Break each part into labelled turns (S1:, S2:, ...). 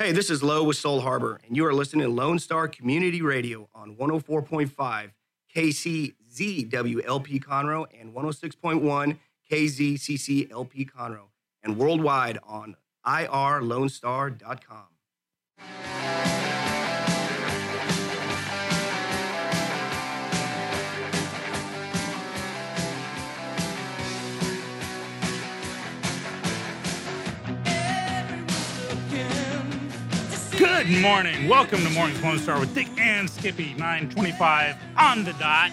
S1: Hey, this is Lowe with Soul Harbor, and you are listening to Lone Star Community Radio on 104.5 KCZWLP Conroe and 106.1 KZCCLP Conroe, and worldwide on irlonestar.com.
S2: Good morning. Welcome to Morning Lone Star with Dick and Skippy, 925 on the dot.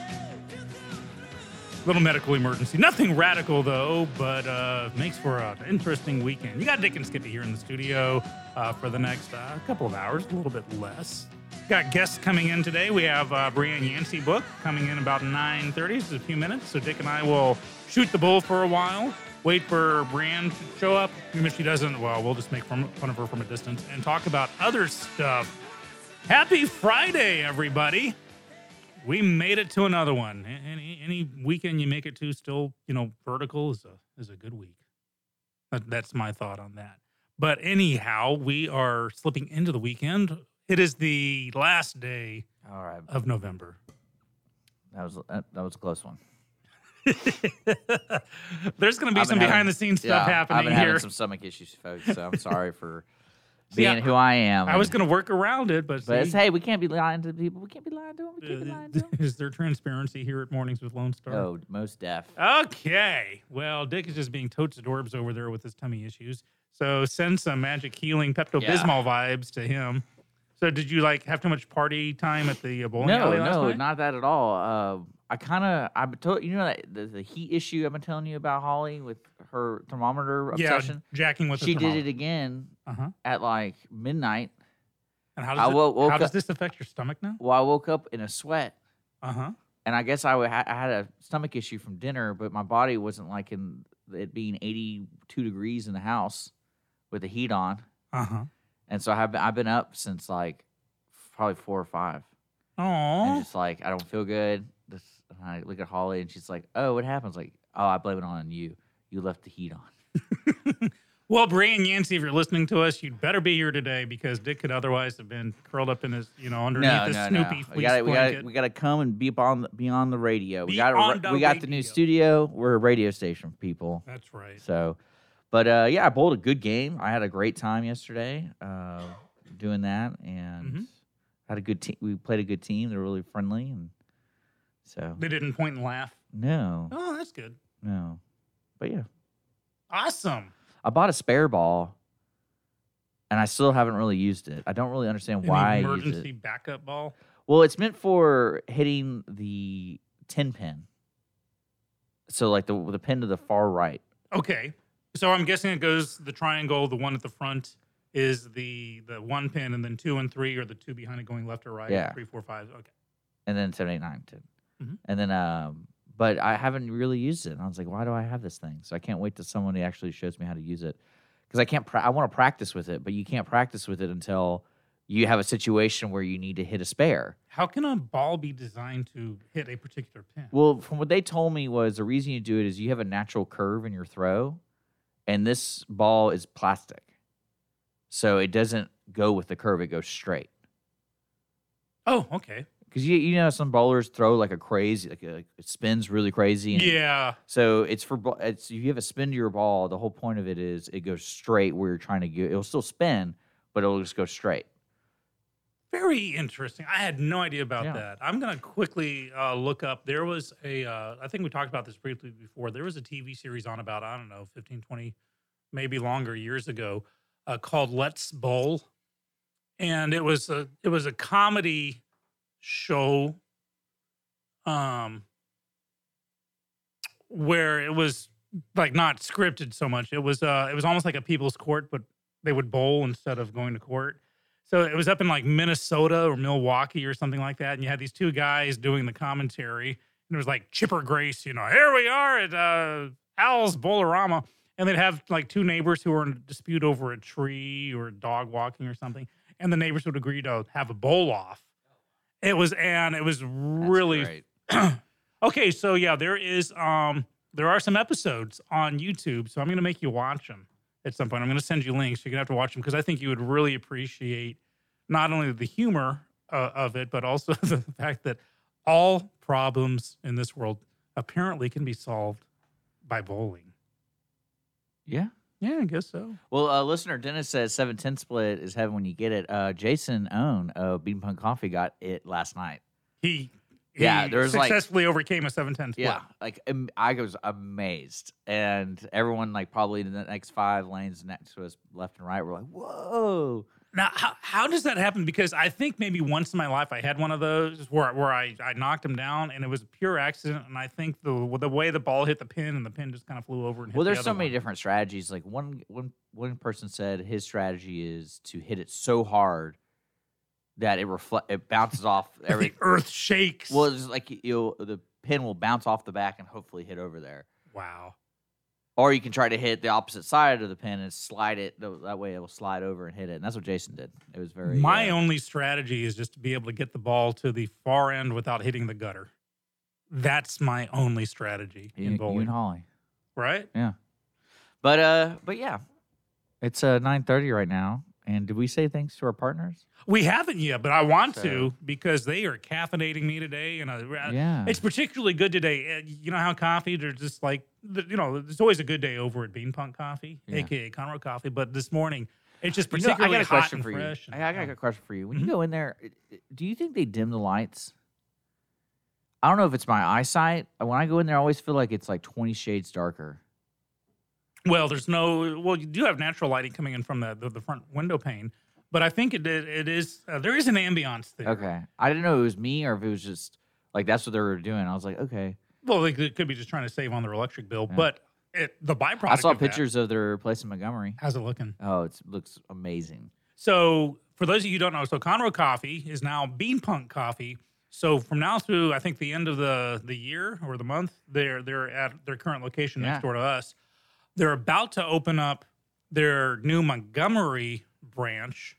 S2: Little medical emergency. Nothing radical, though, but uh, makes for an interesting weekend. You got Dick and Skippy here in the studio uh, for the next uh, couple of hours, a little bit less. Got guests coming in today. We have uh, Yancey book coming in about 9.30, just a few minutes. So Dick and I will shoot the bull for a while wait for Brand to show up. Even if she doesn't, well, we'll just make fun of her from a distance and talk about other stuff. Happy Friday, everybody. We made it to another one. Any any weekend you make it to still, you know, vertical is a is a good week. That, that's my thought on that. But anyhow, we are slipping into the weekend. It is the last day
S3: All right.
S2: of November.
S3: That was that, that was a close one.
S2: There's going to be some
S3: been
S2: behind
S3: having-
S2: the scenes
S3: yeah,
S2: stuff happening
S3: I've been
S2: here.
S3: having some stomach issues, folks. So I'm sorry for being
S2: I-
S3: who I am.
S2: I was going to work around it, but,
S3: but
S2: see,
S3: hey, we can't be lying to people. We can't be lying to them. We can't be lying to them.
S2: is there transparency here at Mornings with Lone Star?
S3: Oh, most deaf.
S2: Okay. Well, Dick is just being totes adorbs over there with his tummy issues. So send some magic healing Pepto Bismol vibes to him. So did you like have too much party time at the uh, bowling
S3: No,
S2: alley last
S3: no,
S2: night?
S3: not that at all. Uh, I kind of, I've told you know that the, the heat issue I've been telling you about Holly with her thermometer
S2: yeah,
S3: obsession.
S2: jacking with the She
S3: did it again
S2: Uh-huh.
S3: at like midnight.
S2: And how does, it,
S3: wo- woke
S2: how does this affect your stomach now?
S3: Well, I woke up in a sweat
S2: Uh-huh.
S3: and I guess I, had a stomach issue from dinner, but my body wasn't like in it being 82 degrees in the house with the heat on,
S2: Uh-huh.
S3: and so I've been, I've been up since like probably four or five, and
S2: Oh.
S3: just like I don't feel good. And I look at Holly, and she's like, "Oh, what happens?" Like, "Oh, I blame it on you. You left the heat on."
S2: Well, Brian Yancey, if you're listening to us, you'd better be here today because Dick could otherwise have been curled up in his, you know, underneath
S3: No,
S2: his
S3: no,
S2: Snoopy
S3: no. We got we got we got to come and be on the, be on the radio.
S2: Be
S3: we got
S2: the
S3: we got the new studio. We're a radio station, for people.
S2: That's right.
S3: So, but uh, yeah, I bowled a good game. I had a great time yesterday uh, doing that, and
S2: Mhm.
S3: had a good team. We played a good team. They're really friendly, and so
S2: They didn't point and laugh.
S3: no,
S2: Oh, that's good.
S3: no, but yeah,
S2: Awesome.
S3: I bought a spare ball, and I still haven't really used it. I don't really understand
S2: An
S3: why
S2: emergency backup ball.
S3: Well, it's meant for hitting the ten pin. So like the the pin to the far right.
S2: Okay. So I'm guessing it goes the triangle. The one at the front is the the one pin, and then two and three are the two behind it going left or right.
S3: Yeah.
S2: Three, four, five. Okay.
S3: and then seven, eight, nine, 10.
S2: Mhm.
S3: And then, um, but I haven't really used it. And I was like, why do I have this thing? So I can't wait till someone actually shows me how to use it because I can't. Pra- I want to practice with it, but you can't practice with it until you have a situation where you need to hit a spare.
S2: How can a ball be designed to hit a particular pin?
S3: Well, from what they told me was the reason you do it is you have a natural curve in your throw, and this ball is plastic, so it doesn't go with the curve; it goes straight.
S2: oh, okay.
S3: Because you you know some bowlers throw like a crazy like a, it spins really crazy. And
S2: Yeah.
S3: So it's for it's if you have a spin to your ball, the whole point of it is it goes straight where you're trying to go. It'll still spin, but it'll just go straight.
S2: Very interesting. I had no idea about
S3: Yeah.
S2: that. I'm going to quickly uh, look up. There was a, uh, I think we talked about this briefly before. There was a TV series on about, I don't know, 15, 20, maybe longer years ago uh, called Let's Bowl. And it was a, it was a comedy show um, where it was like not scripted so much. It was, uh, it was almost like a people's court, but they would bowl instead of going to court. So it was up in like Minnesota or Milwaukee or something like that. And you had these two guys doing the commentary. And it was like Chipper Grace, you know, here we are at uh, Al's Bolorama. And they'd have like two neighbors who were in a dispute over a tree or a dog walking or something. And the neighbors would agree to have a bowl off. It was, and it was really okay. So yeah, there is, um, there are some episodes on YouTube. So I'm going to make you watch them. at some point. I'm going to send you links. You're going to have to watch them because I think you would really appreciate not only the humor uh, of it, but also the fact that all problems in this world apparently can be solved by bowling.
S3: Yeah.
S2: Yeah, I guess so.
S3: Well, uh, listener Dennis says seven ten split is heaven when you get it. Uh, Jason Own of Bean Punk Coffee got it last night.
S2: He,
S3: Yeah,
S2: he
S3: there's like-
S2: successfully overcame a 710 split.
S3: Yeah, like am- I was amazed, and everyone like probably in the next five lanes next to us, left and right, were like, "Whoa!"
S2: Now, how, how does that happen? Because I think maybe once in my life I had one of those where, where I, I knocked him down and it was a pure accident. And I think the the way the ball hit the pin and the pin just kind of flew over and hit
S3: Well,
S2: the
S3: there's
S2: other
S3: so many
S2: one.
S3: different strategies. Like one one one person said his strategy is to hit it so hard that it reflect it bounces off every.
S2: the earth shakes.
S3: well, it's like you the pin will bounce off the back and hopefully hit over there.
S2: wow.
S3: Or you can try to hit the opposite side of the pin and slide it. That way, it will slide over and hit it. And that's what Jason did. It was very.
S2: My
S3: uh,
S2: only strategy is just to be able to get the ball to the far end without hitting the gutter. That's my only strategy
S3: you,
S2: in
S3: you
S2: bowling,
S3: and Holly.
S2: right? Yeah.
S3: But uh, but yeah, it's uh nine thirty right now. And did we say thanks to our partners?
S2: We haven't yet, but I want
S3: So-
S2: to because they are caffeinating me today, and uh,
S3: yeah,
S2: It's particularly good today. Uh, You know how coffee, they're just like, you know, there's always a good day over at Bean Punk Coffee,
S3: Yeah.
S2: aka Conroe Coffee. But this morning, it's just
S3: You know, I
S2: particularly
S3: got a question
S2: and
S3: for you.
S2: and-
S3: I, I got a question for you. When
S2: Mhm.
S3: you go in there, do you think they dim the lights? I don't know if it's my eyesight. When I go in there, I always feel like it's like twenty shades darker.
S2: Well, there's no. Well, you do have natural lighting coming in from the the, the front window pane, but I think it it, it is uh, there is an ambiance there.
S3: Okay, I didn't know it was me or if it was just like that's what they were doing. I was like, okay.
S2: Well, they could, could be just trying to save on their electric bill,
S3: Yeah.
S2: but it, the byproduct.
S3: I saw
S2: of
S3: pictures of their place in Montgomery.
S2: How's it looking?
S3: Oh, it looks amazing.
S2: So, for those of you who don't know, so Conroe Coffee is now Bean Punk Coffee. So from now through, I think the end of the the year or the month, they're they're at their current location
S3: Yeah.
S2: next door to us. They're about to open up their new Montgomery branch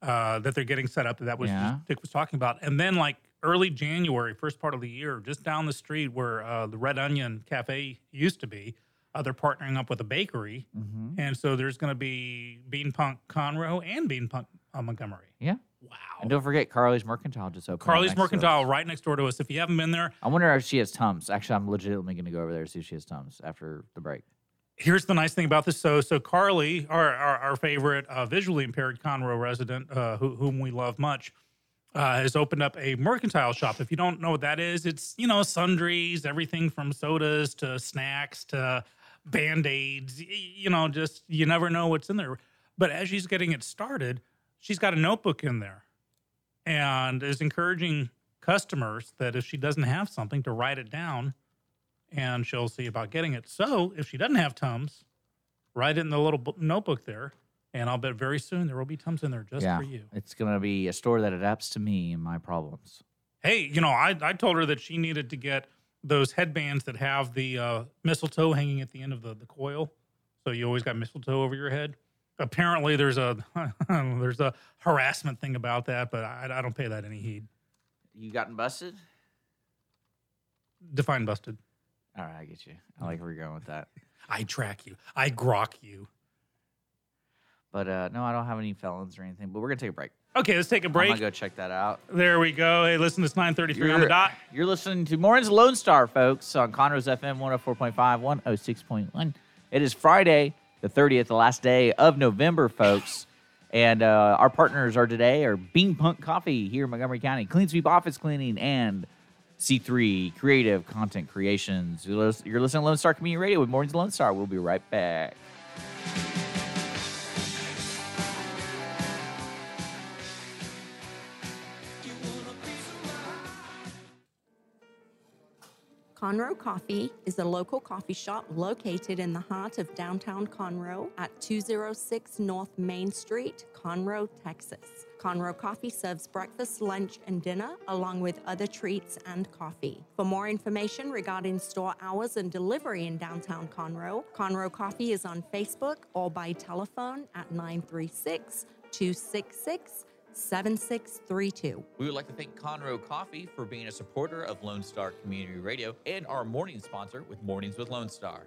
S2: uh, that they're getting set up. That was
S3: Yeah.
S2: Dick was talking about, and then like early January, first part of the year, just down the street where uh, the Red Onion Cafe used to be, uh, they're partnering up with a bakery,
S3: hmm
S2: and so there's going to be Bean Punk Conroe and Bean Punk uh, Montgomery.
S3: Yeah.
S2: Wow.
S3: And don't forget, Carly's Mercantile just opened.
S2: Carly's. Mercantile right next door to us. If you haven't been there,
S3: I wonder if she has Tums. Actually, I'm legitimately going to go over there to see if she has Tums after the break.
S2: Here's the nice thing about this. So, so Carly, our our, our favorite uh, visually impaired Conroe resident, uh, who, whom we love much, uh, has opened up a mercantile shop. If you don't know what that is, it's you know sundries, everything from sodas to snacks to band aids. You know, just you never know what's in there. But as she's getting it started, she's got a notebook in there, and is encouraging customers that if she doesn't have something to write it down and she'll see about getting it. So if she doesn't have Tums, write it in the little bo- notebook there, and I'll bet very soon there will be Tums in there just
S3: yeah,
S2: for you.
S3: it's going to be a store that adapts to me and my problems.
S2: Hey, you know, I, I told her that she needed to get those headbands that have the uh, mistletoe hanging at the end of the, the coil, so you always got mistletoe over your head. Apparently, there's a there's a harassment thing about that, but I, I don't pay that any heed.
S3: You gotten busted?
S2: Define busted.
S3: All right, I get you. I like where you're going with that.
S2: I track you. I grok you.
S3: But uh, no, I don't have any felons or anything. But we're gonna take a break.
S2: Okay, let's take a
S3: I'm
S2: break.
S3: gonna go check that out.
S2: There we go. Hey, listen, it's 9:33 on the dot.
S3: You're listening to Morning's Lone Star, folks, on Conroe's FM 104.5, 106.1. It is Friday, the 30th, the last day of November, folks. And uh, our partners are today are Bean Punk Coffee here in Montgomery County, Clean Sweep Office Cleaning, and C3 Creative Content Creations. You're listening to Lone Star Community Radio with Morning's Lone Star. We'll be right back.
S4: Conroe Coffee is a local coffee shop located in the heart of downtown Conroe at 206 North Main Street, Conroe, Texas. Conroe Coffee serves breakfast, lunch, and dinner, along with other treats and coffee. For more information regarding store hours and delivery in downtown Conroe, Conroe Coffee is on Facebook or by telephone at 936 266 7632.
S3: We would like to thank Conroe Coffee for being a supporter of Lone Star Community Radio and our morning sponsor with Mornings with Lone Star.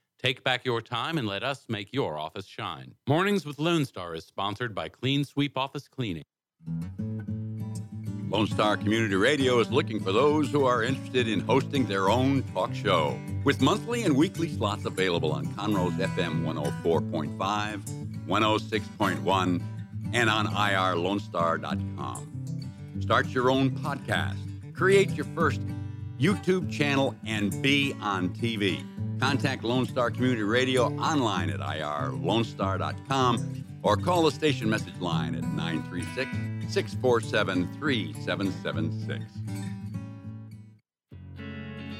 S5: Take back your time and let us make your office shine. Mornings with Lone Star is sponsored by Clean Sweep Office Cleaning.
S6: Lone Star Community Radio is looking for those who are interested in hosting their own talk show. With monthly and weekly slots available on Conroe's FM 104.5, 106.1, and on irlonestar.com. Start your own podcast, create your first YouTube channel, and be on TV. Contact Lone Star Community Radio online at irlonestar.com or call the station message line at 936 647 3776.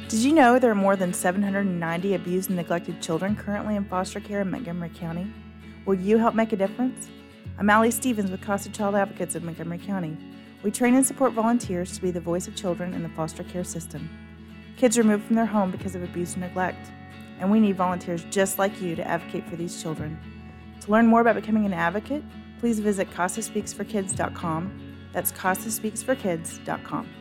S7: Did you know there are more than 790 abused and neglected children currently in foster care in Montgomery County? Will you help make a difference? I'm Allie Stevens with Casa Child Advocates of Montgomery County. We train and support volunteers to be the voice of children in the foster care system. Kids removed from their home because of abuse and neglect, and we need volunteers just like you to advocate for these children. To learn more about becoming an advocate, please visit CasaSpeaksForKids.com. That's CasaSpeaksForKids.com.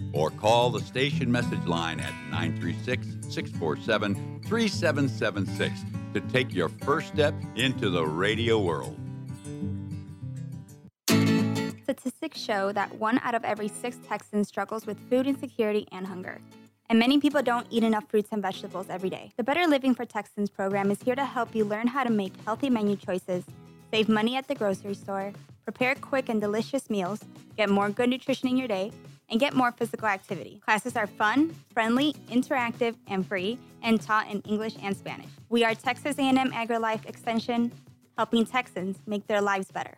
S6: or call the station message line at 936 647 3776 to take your first step into the radio world.
S8: Statistics show that one out of every six Texans struggles with food insecurity and hunger. And many people don't eat enough fruits and vegetables every day. The Better Living for Texans program is here to help you learn how to make healthy menu choices, save money at the grocery store, prepare quick and delicious meals, get more good nutrition in your day, and get more physical activity. Classes are fun, friendly, interactive, and free, and taught in English and Spanish. We are Texas A&M AgriLife Extension, helping Texans make their lives better.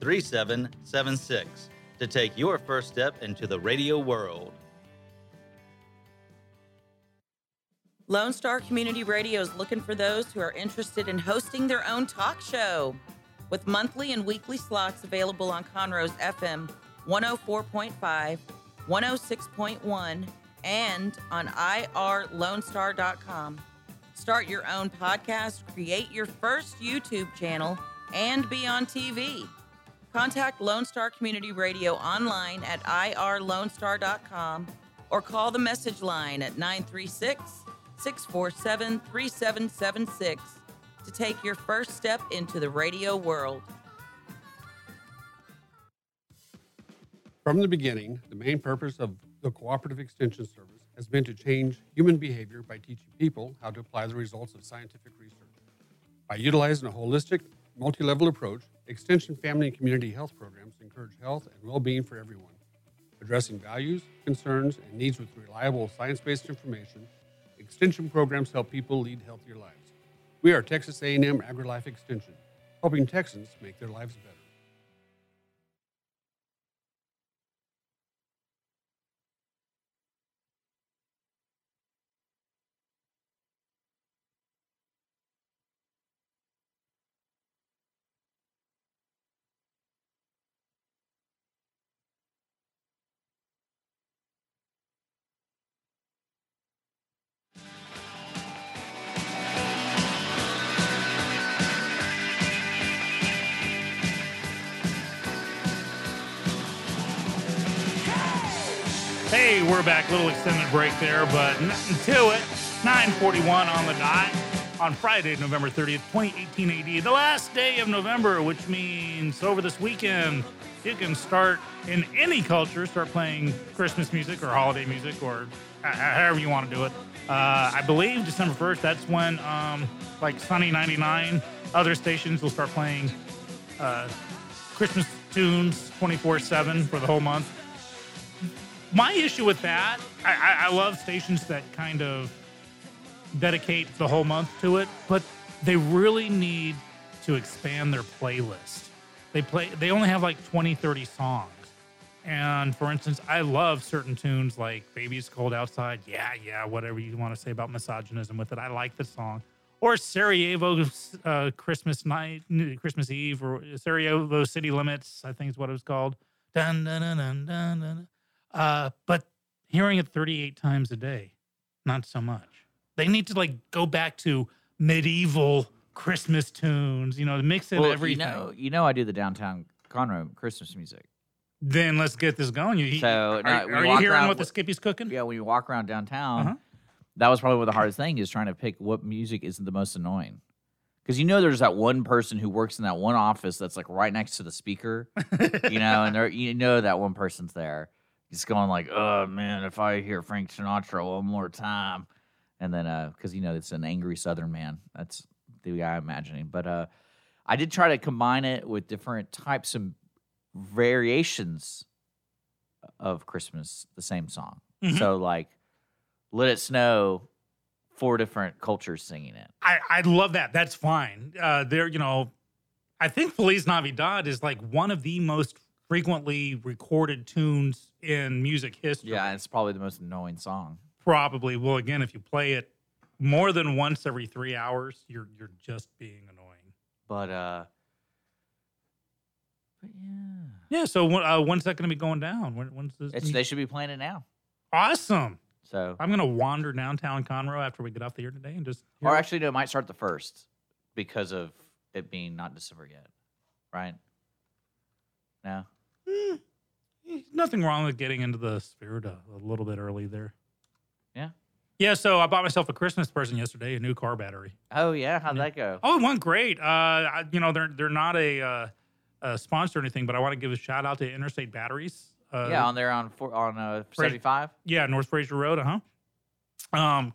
S9: 3776 to take your first step into the radio world.
S10: Lone Star Community Radio is looking for those who are interested in hosting their own talk show with monthly and weekly slots available on Conroe's FM 104.5, 106.1, and on irlonestar.com. Start your own podcast, create your first YouTube channel, and be on TV. Contact Lone Star Community Radio online at irlonestar.com or call the message line at 936 647 3776 to take your first step into the radio world.
S11: From the beginning, the main purpose of the Cooperative Extension Service has been to change human behavior by teaching people how to apply the results of scientific research. By utilizing a holistic, multi level approach, Extension family and community health programs encourage health and well being for everyone. Addressing values, concerns, and needs with reliable science based information, Extension programs help people lead healthier lives. We are Texas A&M AgriLife Extension, helping Texans make their lives better.
S2: Little extended break there, but nothing to it. 941 on the dot on Friday, November 30th, 2018 AD, the last day of November, which means over this weekend, you can start in any culture, start playing Christmas music or holiday music or however you want to do it. Uh, I believe December 1st, that's when um, like Sunny 99, other stations will start playing uh, Christmas tunes 24 7 for the whole month my issue with that, I, I, love stations that kind of dedicate the whole month to it, but they really need to expand their playlist. They play they only have like 20, 30 songs. And for instance, I love certain tunes like Baby's Cold Outside. Yeah, yeah, whatever you want to say about misogynism with it. I like the song. Or Sarajevo uh, Christmas night, Christmas Eve, or Sarajevo City Limits, I think is what it was called. Dun, dun, dun. Uh, but hearing it 38 times a day, not so much. They need to like go back to medieval Christmas tunes, you know, mix in
S3: Well,
S2: everything.
S3: You know, you know, I do the downtown Conroe Christmas music.
S2: then let's get this going. You,
S3: So
S2: are, are you hearing
S3: around
S2: what the Skippy's cooking?
S3: Yeah, when you walk around downtown,
S2: Uh-huh.
S3: that was probably the hardest thing is trying to pick what music is the most annoying. Because you know, there's that one person who works in that one office that's like right next to the speaker, you know, and you know that one person's there, just going like, "Oh man, if I hear Frank Sinatra one more time," and then uh, because you know it's an angry Southern man, that's the guy I'm imagining. But uh, I did try to combine it with different types of variations of Christmas, the same song.
S2: Mhm.
S3: So like, "Let It Snow," four different cultures singing it.
S2: I, I love that. That's fine. Uh, there, you know, I think Feliz Navidad is like one of the most frequently recorded tunes in music history.
S3: Yeah, it's probably the most annoying song.
S2: Probably. Well, again, if you play it more than once every three hours, you're you're just being annoying.
S3: But uh, but
S2: Yeah. Yeah. So when- uh, when's that going to be going down? When, when's this?
S3: it's they should be playing it now.
S2: awesome.
S3: So
S2: I'm going to wander downtown Conroe after we get off the air today and just.
S3: or actually, no, it might start the first because of it being not December yet, right? No.
S2: Nothing wrong with getting into the spirit a, a little bit early there.
S3: Yeah.
S2: Yeah. So I bought myself a Christmas present yesterday, a new car battery.
S3: Oh yeah, how'd that go?
S2: Oh, it went great. Uh, I, you know, they're they're not a, uh, a sponsor or anything, but I want to give a shout out to Interstate Batteries. Uh,
S3: yeah, on there on four, on uh, seventy five.
S2: Yeah, North Frazier Road. Uh huh. Um,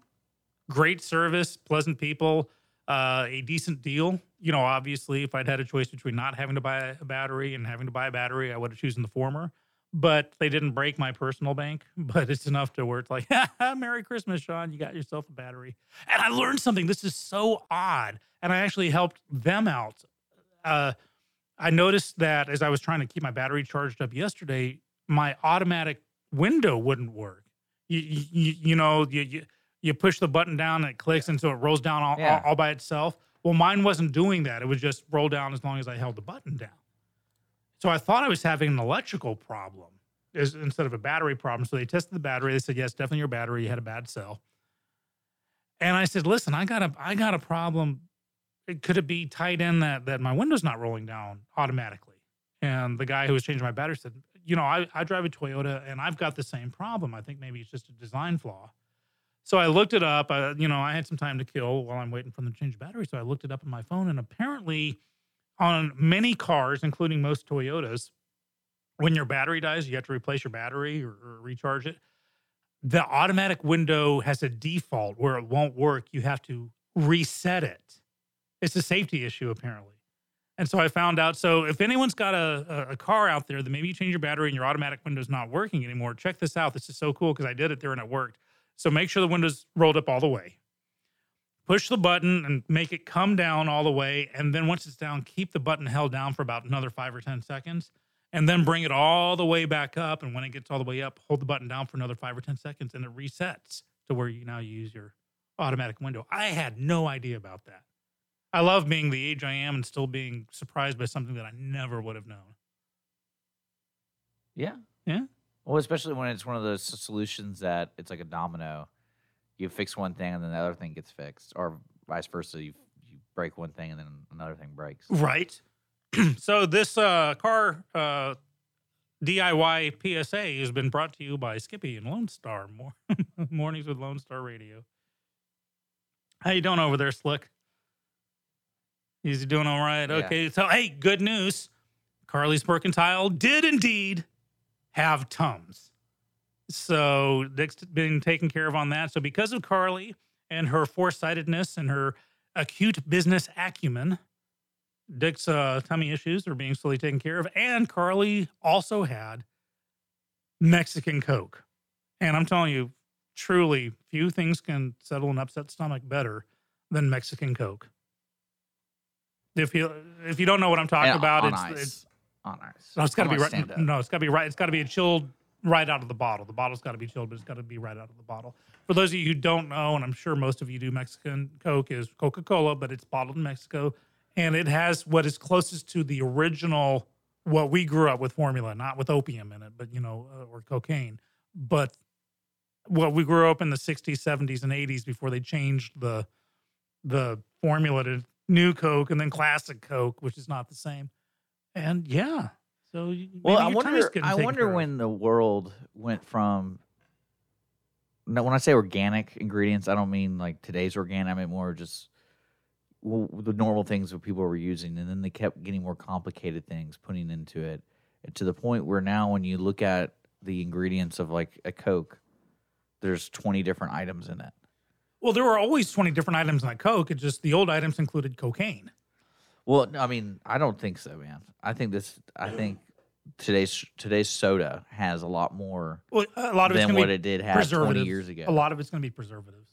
S2: great service, pleasant people, uh, a decent deal. You know, obviously, if I'd had a choice between not having to buy a battery and having to buy a battery, I would have chosen the former. But they didn't break my personal bank. But it's enough to where it's like, Merry Christmas, Sean. You got yourself a battery. And I learned something. This is so odd. And I actually helped them out. Uh, I noticed that as I was trying to keep my battery charged up yesterday, my automatic window wouldn't work. You, you, you know, you, you, you push the button down and it clicks, and so it rolls down all,
S3: Yeah.
S2: all, all by itself. Well, mine wasn't doing that. It would just roll down as long as I held the button down. So I thought I was having an electrical problem instead of a battery problem. So they tested the battery. They said, yes, definitely your battery. You had a bad cell. And I said, listen, I got a I got a problem. It, could it be tied in that that my window's not rolling down automatically? And the guy who was changing my battery said, you know, I, I drive a Toyota and I've got the same problem. I think maybe it's just a design flaw. So I looked it up. I, you know, I had some time to kill while I'm waiting for them to change the battery. So I looked it up on my phone, and apparently, on many cars, including most Toyotas, when your battery dies, you have to replace your battery or, or recharge it. The automatic window has a default where it won't work. You have to reset it. It's a safety issue, apparently. And so I found out. So if anyone's got a, a, car out there that maybe you change your battery and your automatic window's not working anymore, check this out. This is so cool because I did it there and it worked. So make sure the window's rolled up all the way. Push the button and make it come down all the way. And then once it's down, keep the button held down for about another five or 10 seconds. And then bring it all the way back up. And when it gets all the way up, hold the button down for another five or 10 seconds and it resets to where you now use your automatic window. I had no idea about that. I love being the age I am and still being surprised by something that I never would have known.
S3: Yeah.
S2: Yeah.
S3: Well, especially when it's one of those solutions that it's like a domino. You fix one thing and then the other thing gets fixed, or vice versa. You you break one thing and then another thing breaks.
S2: Right. so this uh, car uh, DIY PSA has been brought to you by Skippy and Lone Star. More mornings with Lone Star Radio. How you doing over there, Slick? Is he doing all right?
S3: Yeah.
S2: Okay. So hey, good news. Carly's Mercantile did indeed have Tums. So Dick's been taken care of on that. So because of Carly and her foresightedness and her acute business acumen, Dick's uh, tummy issues are being slowly taken care of. And Carly also had Mexican Coke. And I'm telling you, truly, few things can settle an upset stomach better than Mexican Coke. If you if you don't know what I'm talking
S3: And
S2: about,
S3: on
S2: it's,
S3: ice.
S2: it's
S3: on ice.
S2: no, it's got to be right. No, it's got to be right. It's got to be a chilled right out of the bottle. The bottle's got to be chilled, but it's got to be right out of the bottle. For those of you who don't know, and I'm sure most of you do, Mexican Coke is Coca Cola, but it's bottled in Mexico, and it has what is closest to the original what we grew up with formula, not with opium in it, but you know, uh, or cocaine, but what we grew up in the 60s, 70s, and 80s before they changed the the formula to new Coke and then classic Coke, which is not the same. And yeah, so
S3: Well, I wonder. I wonder
S2: care of.
S3: when the world went from. No, when I say organic ingredients, I don't mean like today's organic. I mean more just well, the normal things that people were using, and then they kept getting more complicated things putting into it, and to the point where now, when you look at the ingredients of like a Coke, there's 20 different items in it.
S2: Well, there were always 20 different items in a Coke. It just the old items included cocaine.
S3: Well, I mean, I don't think so, man. I think this. I think today's today's soda has a lot more.
S2: Well, a lot of
S3: than what it did have 20 years ago.
S2: A lot of it's going to be preservatives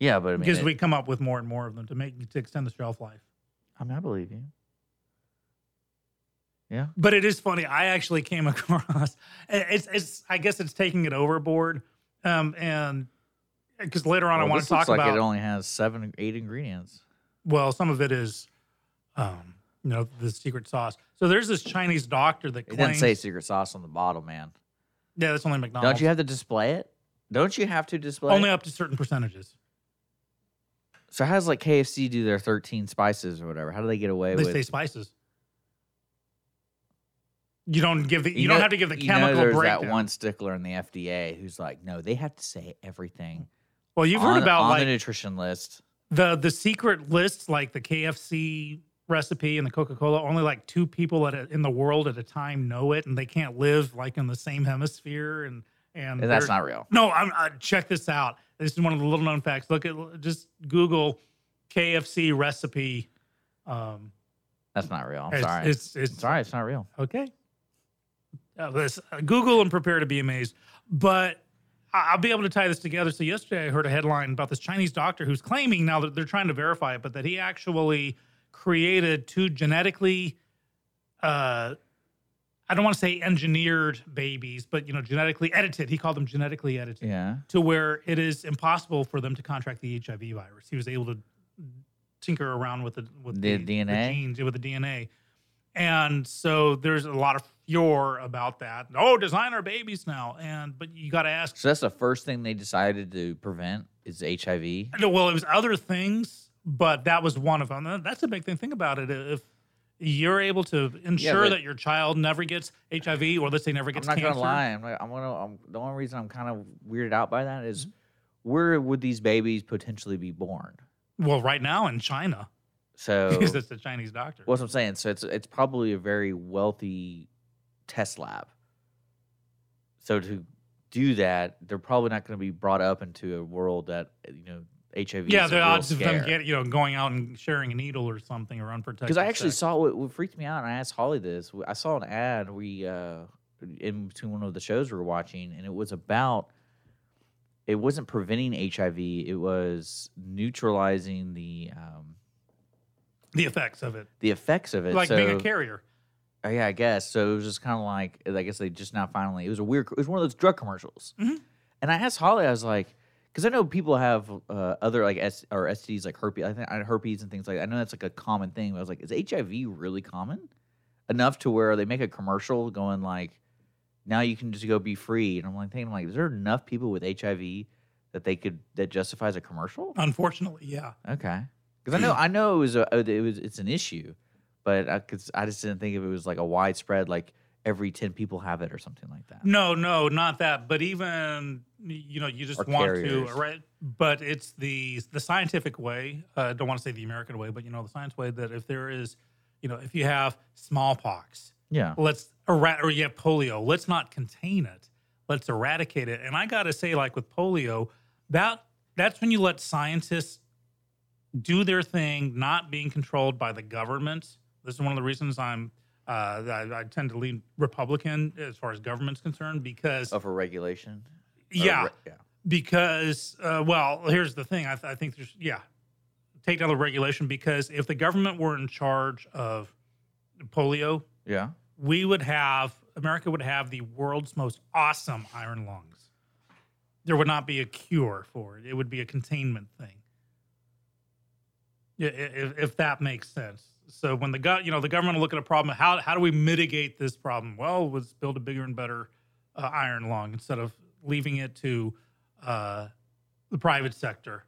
S3: Yeah, but I mean,
S2: because
S3: it-
S2: we come up with more and more of them to make to extend the shelf life.
S3: I mean, I believe you. Yeah.
S2: But it is funny. I actually came across it's it's I guess it's taking it overboard. Um and because later on I want to talk
S3: looks like
S2: about
S3: it only has seven, eight ingredients.
S2: well, some of it is um you know the secret sauce. So there's this Chinese doctor that
S3: It doesn't
S2: claims
S3: say secret sauce on the bottle, man.
S2: yeah, that's only McDonald's.
S3: Don't you have to display it? Don't you have to display
S2: only
S3: it?
S2: up to certain percentages.
S3: So how does like KFC do their 13 spices or whatever? How do they get away with it?
S2: They
S3: with?
S2: say spices. You don't give the you,
S3: know-
S2: don't have to give the
S3: you know
S2: chemical
S3: there's
S2: breakdown.
S3: that one stickler in the FDA who's like, no, they have to say everything.
S2: well, you've
S3: on,
S2: heard about
S3: on
S2: like
S3: the nutrition list.
S2: the the secret lists like the KFC recipe and the Coca-Cola only like two people at a, in the world at a time know it and they can't live like in the same hemisphere and and
S3: And that's not real.
S2: No, I'm uh, check this out. This is one of the little known facts. Look at just Google KFC recipe um
S3: That's not real. I'm
S2: It's-
S3: sorry.
S2: it's- it's-
S3: sorry. It's not real.
S2: Okay. Uh, this, uh, Google and prepare to be amazed. But I- I'll be able to tie this together. So yesterday I heard a headline about this Chinese doctor who's claiming now that they're trying to verify it, but that he actually created two genetically, uh, I don't want to say engineered babies, but you know, genetically edited. He called them genetically edited
S3: Yeah.
S2: to where it is impossible for them to contract the HIV virus. He was able to tinker around with the with
S3: The
S2: the,
S3: DNA?
S2: genes with the DNA, and so there's a lot of furor about that. Oh, designer babies now, and but you got to ask.
S3: So that's the first thing they decided to prevent is HIV.
S2: No, Well, it was other things, but that was one of them. That's a big thing. Think about it. If you're able to ensure
S3: but-
S2: that your child never gets HIV, or let's say never gets I'm
S3: not
S2: cancer,
S3: gonna lie. I'm, I'm gonna. I'm, the only reason I'm kind of weirded out by that is
S2: Mm-hmm.
S3: where would these babies potentially be born?
S2: well, right now in China,
S3: So
S2: because it's a Chinese doctor.
S3: What's I'm saying? So it's it's probably a very wealthy test lab. So to do that, they're probably not going to be brought up into a world that you know HIV.
S2: yeah, the odds of them getting, you know, going out and sharing a needle or something or unprotected.
S3: Because I actually
S2: sex.
S3: saw what, what freaked me out, and I asked Holly this. I saw an ad we uh, in between one of the shows we were watching, and it was about. It wasn't preventing HIV; it was neutralizing the um,
S2: the effects of it,
S3: the effects of it.
S2: like being a carrier.
S3: Oh, yeah, I guess. So it was just kind of like, I guess they just now finally, it was a weird, it was one of those drug commercials.
S2: Mhm.
S3: And I asked Holly, I was like, because I know people have uh, other like S or STDs like herpes, I think herpes and things like that. I know that's like a common thing. But I was like, is HIV really common enough to where they make a commercial going like, now you can just go be free? And I'm like thinking like, is there enough people with HIV that they could that justifies a commercial?
S2: Unfortunately, yeah.
S3: Okay, because I know I know it was a, it was it's an issue, but I, cause I just didn't think if it was like a widespread like every ten people have it or something like that.
S2: No, no, not that. But even you know, you just
S3: Or
S2: want
S3: carriers.
S2: to, right? But it's the the scientific way. uh, I don't want to say the American way, but you know, the science way that if there is, you know, if you have smallpox,
S3: Yeah.
S2: let's erat or you have polio, let's not contain it. Let's eradicate it. And I got to say, like with polio, that that's when you let scientists do their thing, not being controlled by the government. This is one of the reasons I'm. Uh, I, I tend to lean Republican as far as government's concerned because
S3: Of a regulation.
S2: Yeah,
S3: re- yeah.
S2: because uh, well, here's the thing. I, th- I think there's yeah, take down the regulation because if the government were in charge of polio,
S3: Yeah.
S2: we would have America would have the world's most awesome iron lungs. There would not be a cure for it. It would be a containment thing. Yeah, if, if that makes sense. So when the go, you know, the government will look at a problem. How how do we mitigate this problem? Well, let's build a bigger and better uh, iron lung instead of leaving it to uh, the private sector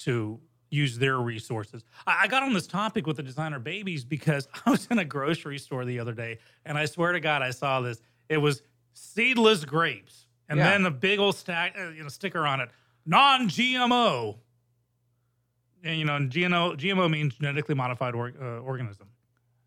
S2: to use their resources. I, I got on this topic with the designer babies because I was in a grocery store the other day, and I swear to God, I saw this. It was seedless grapes, and
S3: Yeah.
S2: then a big old stack, uh, you know, sticker on it, non-GMO. And you know, GMO GMO means genetically modified or, uh, organism,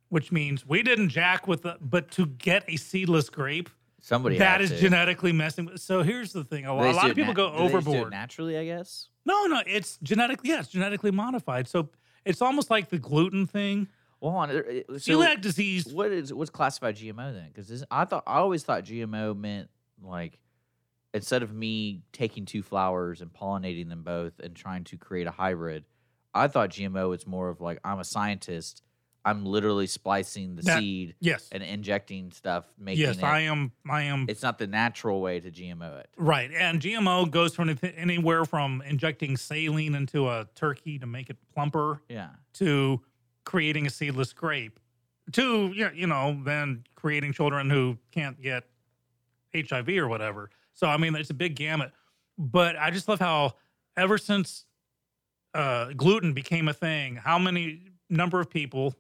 S2: which means we didn't jack with the. But to get a seedless grape,
S3: Somebody
S2: that is
S3: to.
S2: genetically messing. with So here's the thing: a, lot, a lot of people go
S3: na- do they do it
S2: overboard.
S3: naturally, I guess.
S2: No, no, it's genetically. Yeah, it's genetically modified. So it's almost like the gluten thing.
S3: Well, hold on. uh, So
S2: Celiac disease.
S3: What is what's classified GMO then? Because I thought I always thought GMO meant like instead of me taking two flowers and pollinating them both and trying to create a hybrid, I thought GMO was more of like I'm a scientist. I'm literally splicing the
S2: That-
S3: seed
S2: yes.
S3: and injecting stuff, making
S2: Yes,
S3: it.
S2: I am. I am.
S3: It's not the natural way to GMO it.
S2: Right, and GMO goes from anywhere from injecting saline into a turkey to make it plumper
S3: Yeah.
S2: to creating a seedless grape to you you know then creating children who can't get HIV or whatever. So I mean it's a big gamut. But I just love how ever since uh, gluten became a thing, how many number of people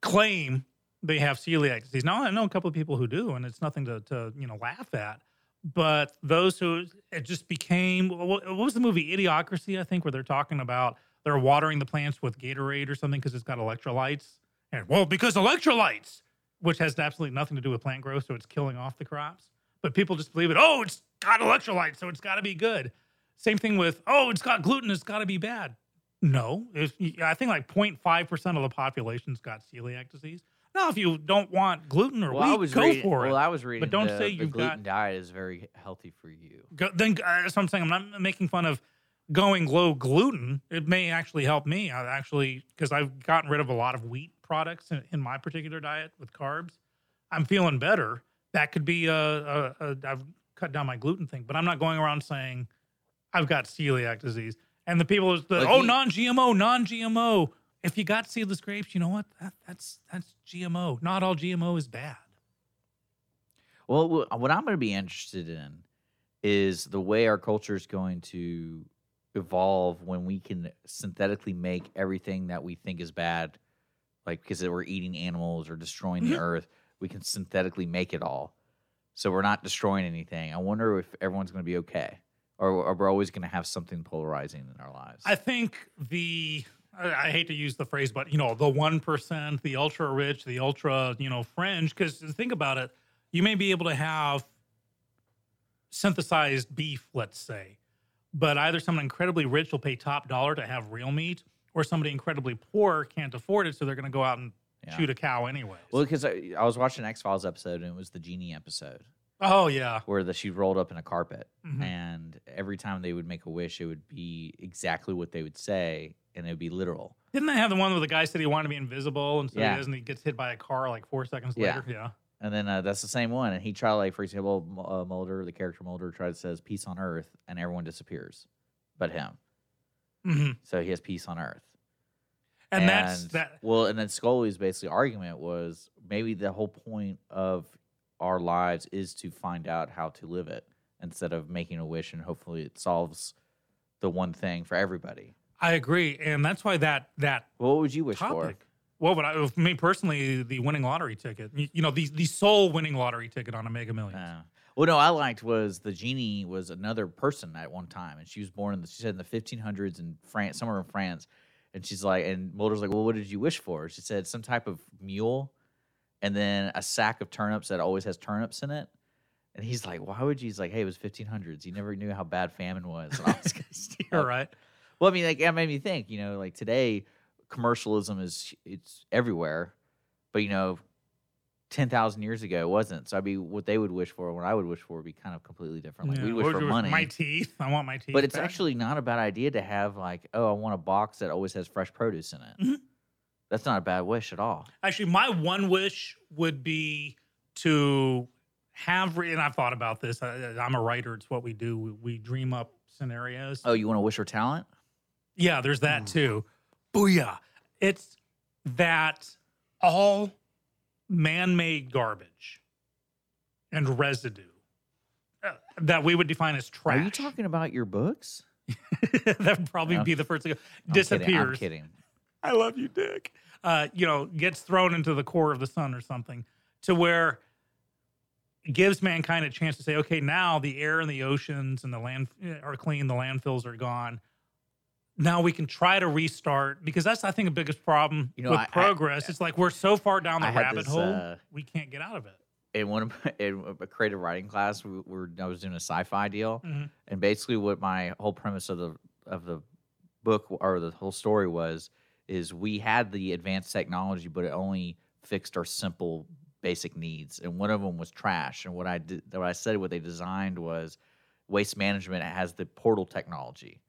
S2: claim they have celiac disease. Now I know a couple of people who do, and it's nothing to, to you know laugh at. But those who it just became what, was the movie Idiocracy? I think where they're talking about they're watering the plants with Gatorade or something because it's got electrolytes. And well, because electrolytes, which has absolutely nothing to do with plant growth, so it's killing off the crops. But people just believe it. Oh, it's got electrolytes, so it's got to be good. Same thing with oh, it's got gluten, it's got to be bad. No, I think like 0.5 percent of the population's got celiac disease. Now, if you don't want gluten or
S3: Well, I
S2: wheat,
S3: was
S2: go
S3: reading.
S2: for it.
S3: Well, I was reading.
S2: But don't
S3: the,
S2: say you've the
S3: gluten
S2: got
S3: diet is very healthy for you.
S2: Go, then uh, that's what I'm saying. I'm not making fun of going low gluten. It may actually help me. I actually because I've gotten rid of a lot of wheat products in, in my particular diet with carbs. I'm feeling better. That could be a, a, a I've cut down my gluten thing, but I'm not going around saying I've got celiac disease. And the people, the,
S3: Like
S2: oh,
S3: you-
S2: non-GMO, non-GMO. if you got seedless grapes, you know what? That, that's that's GMO. Not all GMO is bad.
S3: Well, what I'm going to be interested in is the way our culture is going to evolve when we can synthetically make everything that we think is bad, like because we're eating animals or destroying the
S2: Mhm.
S3: earth, we can synthetically make it all. So we're not destroying anything. I wonder if everyone's going to be okay, or, or we're always going to have something polarizing in our lives.
S2: I think the I I hate to use the phrase, but you know, the one percent, the ultra rich, the ultra, you know, fringe. Because think about it, you may be able to have synthesized beef, let's say, but either someone incredibly rich will pay top dollar to have real meat, or somebody incredibly poor can't afford it, so they're going to go out and
S3: Yeah.
S2: shoot a cow anyway.
S3: well, because I, I was watching X Files episode and it was the genie episode.
S2: Oh yeah,
S3: where the she rolled up in a carpet
S2: Mhm.
S3: and every time they would make a wish it would be exactly what they would say and it would be literal
S2: didn't they have the one where the guy said he wanted to be invisible, and so
S3: Yeah.
S2: he doesn't? He gets hit by a car like four seconds
S3: Yeah.
S2: later. Yeah.
S3: and then uh, that's the same one and he tried like for example uh, mulder the character mulder tries says peace on earth and everyone disappears but him
S2: hmm
S3: so he has peace on earth
S2: And, that's that.
S3: well and then scully's basically argument was maybe the whole point of our lives is to find out how to live it instead of making a wish and hopefully it solves the one thing for everybody
S2: I agree, and that's why that that
S3: what would you wish for
S2: Well, What would I? For me personally, the winning lottery ticket. You, you know, the the sole winning lottery ticket on a Mega Millions.
S3: Uh, well, no, I liked was the genie was another person at one time, and she was born in the, she said in the 1500s in France, somewhere in France, and she's like, and Mulder's like, well, what did you wish for? She said some type of mule, and then a sack of turnips that always has turnips in it. And he's like, why would you? He's like, hey, it was 1500s. You never knew how bad famine was. And all this kind of.
S2: You're right.
S3: Well, I mean, like, it made me think. You know, like today, commercialism is it's everywhere, but you know, ten thousand years ago it wasn't. So I mean, what they would wish for, what I would wish for, would be kind of completely different. Like
S2: Yeah,
S3: we wish for money,
S2: My teeth. I want my teeth.
S3: but it's
S2: back.
S3: actually not a bad idea to have like, oh, I want a box that always has fresh produce in it.
S2: Mhm.
S3: That's not a bad wish at all.
S2: Actually, my one wish would be to have, re- and I've thought about this. I, I'm a writer. It's what we do. We, we dream up scenarios.
S3: Oh, you want to wish for talent?
S2: Yeah, there's that too. Booyah. It's that all man made garbage and residue uh, that we would define as trash.
S3: Are you talking about your books?
S2: that would probably
S3: No.
S2: be the first thing.
S3: I'm kidding,
S2: Disappears.
S3: I'm kidding.
S2: I love you, Dick. Uh, you know, gets thrown into the core of the sun or something to where gives mankind a chance to say, okay, now the air and the oceans and the land eh, are clean, the landfills are gone. Now we can try to restart because that's, I think, the biggest problem
S3: You know,
S2: with
S3: I- I-
S2: progress. it's like we're so far down the rabbit
S3: this,
S2: hole,
S3: uh,
S2: we can't get out of it.
S3: in one of my, in a creative writing class, we were I was doing a sci-fi deal,
S2: Mhm.
S3: and basically what my whole premise of the of the book or the whole story was is we had the advanced technology, but it only fixed our simple basic needs, and one of them was trash. And what I did, what I said, what they designed was waste management. Has the portal technology,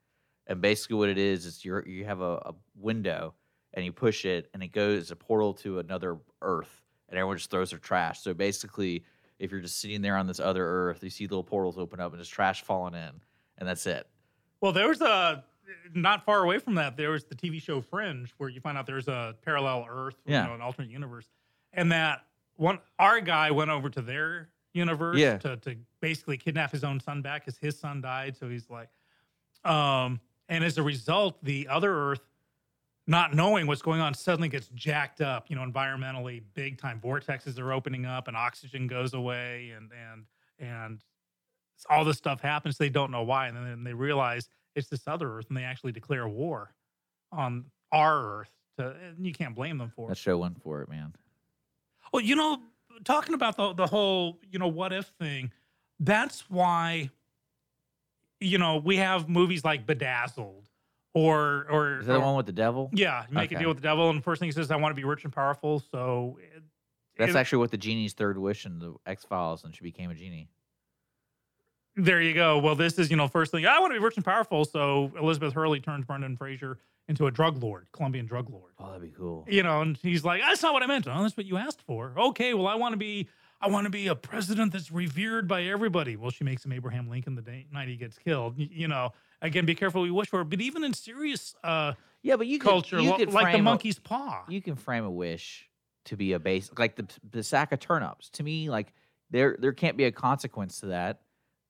S3: and basically what it is is you you have a, a window and you push it, and it goes a portal to another Earth and everyone just throws their trash. So basically, if you're just sitting there on this other Earth, you see little portals open up and just trash falling in, and that's it.
S2: Well, there was a not far away from that. There was the TV show Fringe, where you find out there's a parallel Earth,
S3: Yeah.
S2: you know, an alternate universe, and that one our guy went over to their universe
S3: Yeah.
S2: to to basically kidnap his own son back because his son died. So he's like, um, and as a result, the other Earth, not knowing what's going on, suddenly gets jacked up. You know, environmentally, big time vortexes are opening up, and oxygen goes away, and and and all this stuff happens. They don't know why, and then they realize it's this other Earth, and they actually declare war on our Earth. To, and you can't blame them for
S3: That
S2: it.
S3: show went for it, man.
S2: Well, you know, talking about the the whole you know what if thing, that's why you know we have movies like Bedazzled or or
S3: Is that the one with the devil?
S2: yeah, you make a deal with the devil, and the first thing he says, "I want to be rich and powerful." So it-
S3: That's
S2: it-
S3: actually what the genie's third wish in the X Files, and she became a genie.
S2: There you go. Well, this is, you know, first thing, I want to be rich and powerful. So Elizabeth Hurley turns Brendan Fraser into a drug lord, Colombian drug lord.
S3: Oh, that'd be cool.
S2: You know, and he's like, that's not what I meant. Oh, that's what you asked for. Okay, well, I want to be, I want to be a president that's revered by everybody. Well, she makes him Abraham Lincoln the day, night he gets killed. You know, again, be careful what you wish for. But even in serious uh,
S3: Yeah, but you could-
S2: culture,
S3: you could
S2: like the
S3: frame a-
S2: monkey's paw.
S3: You can frame a wish to be a base, like the the sack of turnips. To me, like there there can't be a consequence to that.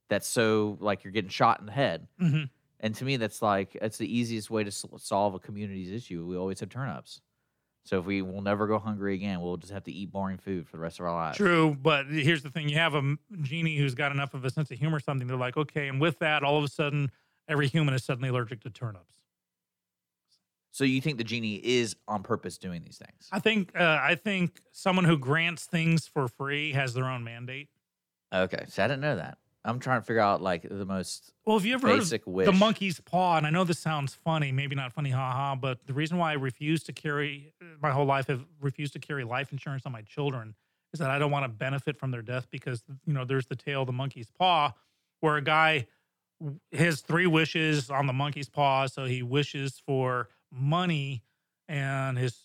S3: That's so like you're getting shot in the head.
S2: Mhm.
S3: And to me, that's like it's the easiest way to solve a community's issue. We always have turnips. So if we will never go hungry again, we'll just have to eat boring food for the rest of our lives.
S2: True, but here's the thing: you have a genie who's got enough of a sense of humor, or something. They're like, okay, and with that, all of a sudden, every human is suddenly allergic to turnips.
S3: So you think the genie is on purpose doing these things?
S2: I think uh, I think someone who grants things for free has their own mandate.
S3: Okay, so I didn't know that. I'm trying to figure out like the most
S2: Well, have you ever
S3: basic
S2: heard of
S3: wish.
S2: the monkey's paw? And I know this sounds funny, maybe not funny, haha. But the reason why I refuse to carry my whole life have refused to carry life insurance on my children is that I don't want to benefit from their death because you know there's the tale of the monkey's paw, where a guy his three wishes on the monkey's paw, so he wishes for money, and his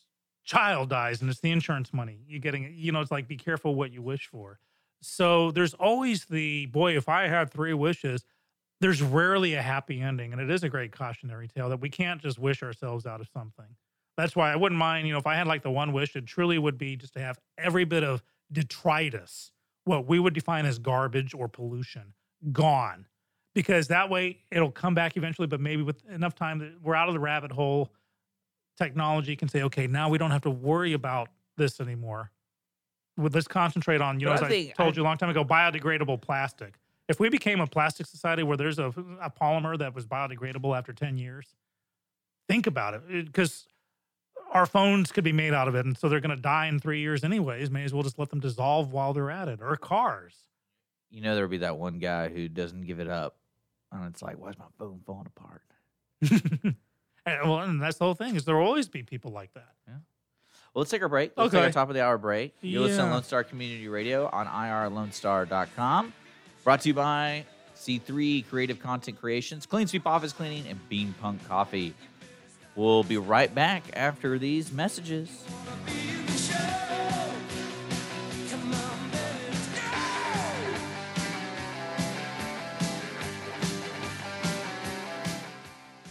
S2: child dies, and it's the insurance money. you're getting you know it's like be careful what you wish for. So there's always the boy. If I had three wishes, there's rarely a happy ending, and it is a great cautionary tale that we can't just wish ourselves out of something. That's why I wouldn't mind, you know, if I had like the one wish, it truly would be just to have every bit of detritus, what we would define as garbage or pollution, gone, because that way it'll come back eventually. But maybe with enough time that we're out of the rabbit hole, technology can say, okay, now we don't have to worry about this anymore. Well, let's concentrate on, you know,
S3: But
S2: as
S3: I
S2: I, told
S3: I-
S2: you a long time ago, biodegradable plastic. If we became a plastic society where there's a, a polymer that was biodegradable after 10 years, think about it. Because our phones could be made out of it. And so they're going to die in three years, anyways. May as well just let them dissolve while they're at it. Or cars.
S3: You know, there'll be that one guy who doesn't give it up, and it's like, why's my phone falling apart?
S2: And, well, and that's the whole thing is there will always be people like that.
S3: Well, let's take our break. Let's take our
S2: Okay.
S3: top of the hour break. You're listening to Lone Star Community Radio on irlonestar.com. Brought to you by C3 Creative Content Creations, Clean Sweep Office Cleaning, and Bean Punk Coffee. We'll be right back after these messages.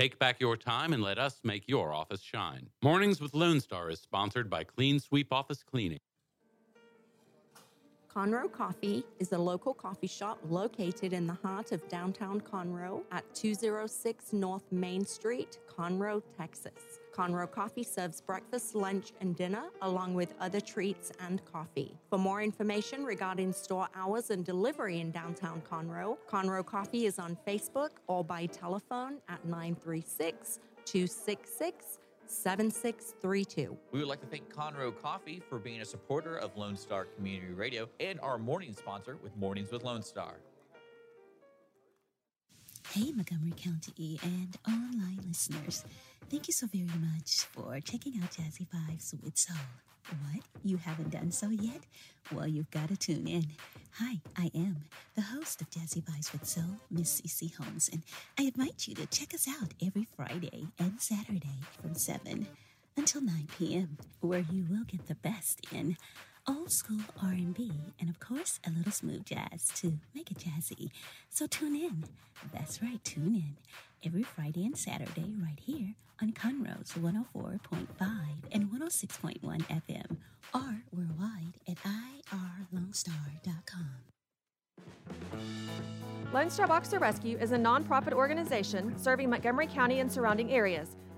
S5: Take back your time and let us make your office shine. Mornings with Lone Star is sponsored by Clean Sweep Office Cleaning.
S4: Conroe Coffee is a local coffee shop located in the heart of downtown Conroe at 206 North Main Street, Conroe, Texas. Conroe Coffee serves breakfast, lunch, and dinner, along with other treats and coffee. For more information regarding store hours and delivery in downtown Conroe, Conroe Coffee is on Facebook or by telephone at 936 266 7632.
S3: We would like to thank Conroe Coffee for being a supporter of Lone Star Community Radio and our morning sponsor with Mornings with Lone Star.
S12: Hey, Montgomery County and online listeners. Thank you so very much for checking out Jazzy Vibes with Soul. What? You haven't done so yet? Well, you've got to tune in. Hi, I am the host of Jazzy Vibes with Soul, Miss CC Holmes, and I invite you to check us out every Friday and Saturday from 7 until 9 p.m., where you will get the best in old school R&B and of course a little smooth jazz to make it jazzy. So tune in. That's right, tune in every Friday and Saturday right here on Conroe's 104.5 and 106.1 FM or worldwide at irlonestar.com.
S13: Lone Star Boxer Rescue is a nonprofit organization serving Montgomery County and surrounding areas,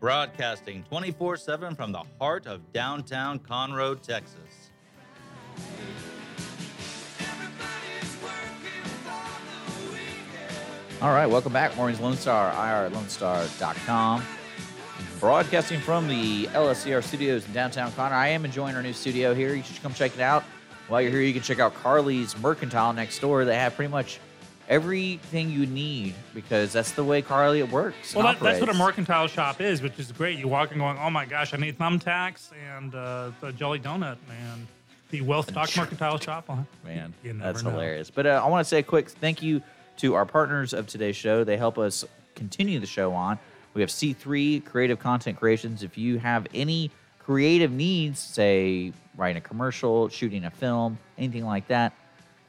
S9: broadcasting 24 7 from the heart of downtown Conroe, Texas.
S3: All right, welcome back. Maureen's Lone Star, irlonestar.com. Broadcasting from the LSCR studios in downtown Conroe. I am enjoying our new studio here. You should come check it out. While you're here, you can check out Carly's Mercantile next door. They have pretty much everything you need because that's the way Carly it works.
S2: Well, that, that's what a mercantile shop is, which is great. You walk in going, oh my gosh, I need thumbtacks and uh, the Jelly Donut, man. The Wealth Stock Mercantile Shop.
S3: Man, that's
S2: know.
S3: hilarious. But uh, I want to say a quick thank you to our partners of today's show. They help us continue the show on. We have C3 Creative Content Creations. If you have any creative needs, say writing a commercial, shooting a film, anything like that,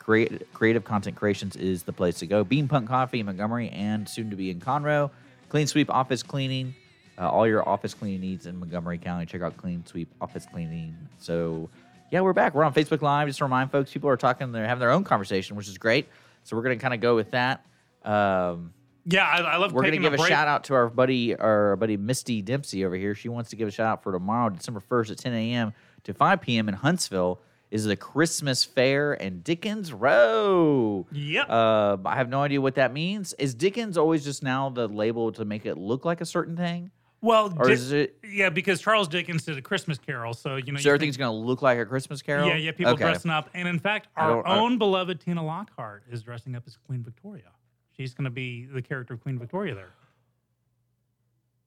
S3: Create, Creative Content Creations is the place to go. Beanpunk Coffee in Montgomery and soon to be in Conroe. Clean Sweep Office Cleaning. Uh, all your office cleaning needs in Montgomery County. Check out Clean Sweep Office Cleaning. So, yeah, we're back. We're on Facebook Live. Just to remind folks, people are talking, they're having their own conversation, which is great. So, we're going to kind of go with that. Um,
S2: Yeah, I, I love
S3: we're going to give a
S2: break.
S3: shout out to our buddy, our buddy Misty Dempsey over here. She wants to give a shout out for tomorrow, December 1st at 10 a.m. to 5 p.m. in Huntsville is the Christmas Fair and Dickens Row.
S2: Yep.
S3: Uh, I have no idea what that means. Is Dickens always just now the label to make it look like a certain thing?
S2: Well,
S3: or
S2: Dick-
S3: is it
S2: yeah, because Charles Dickens did a Christmas Carol, so you know.
S3: so
S2: you
S3: everything's going to look like a Christmas Carol?
S2: Yeah, yeah, people
S3: Okay.
S2: dressing up, and in fact, our own beloved Tina Lockhart is dressing up as Queen Victoria. She's going to be the character of Queen Victoria there.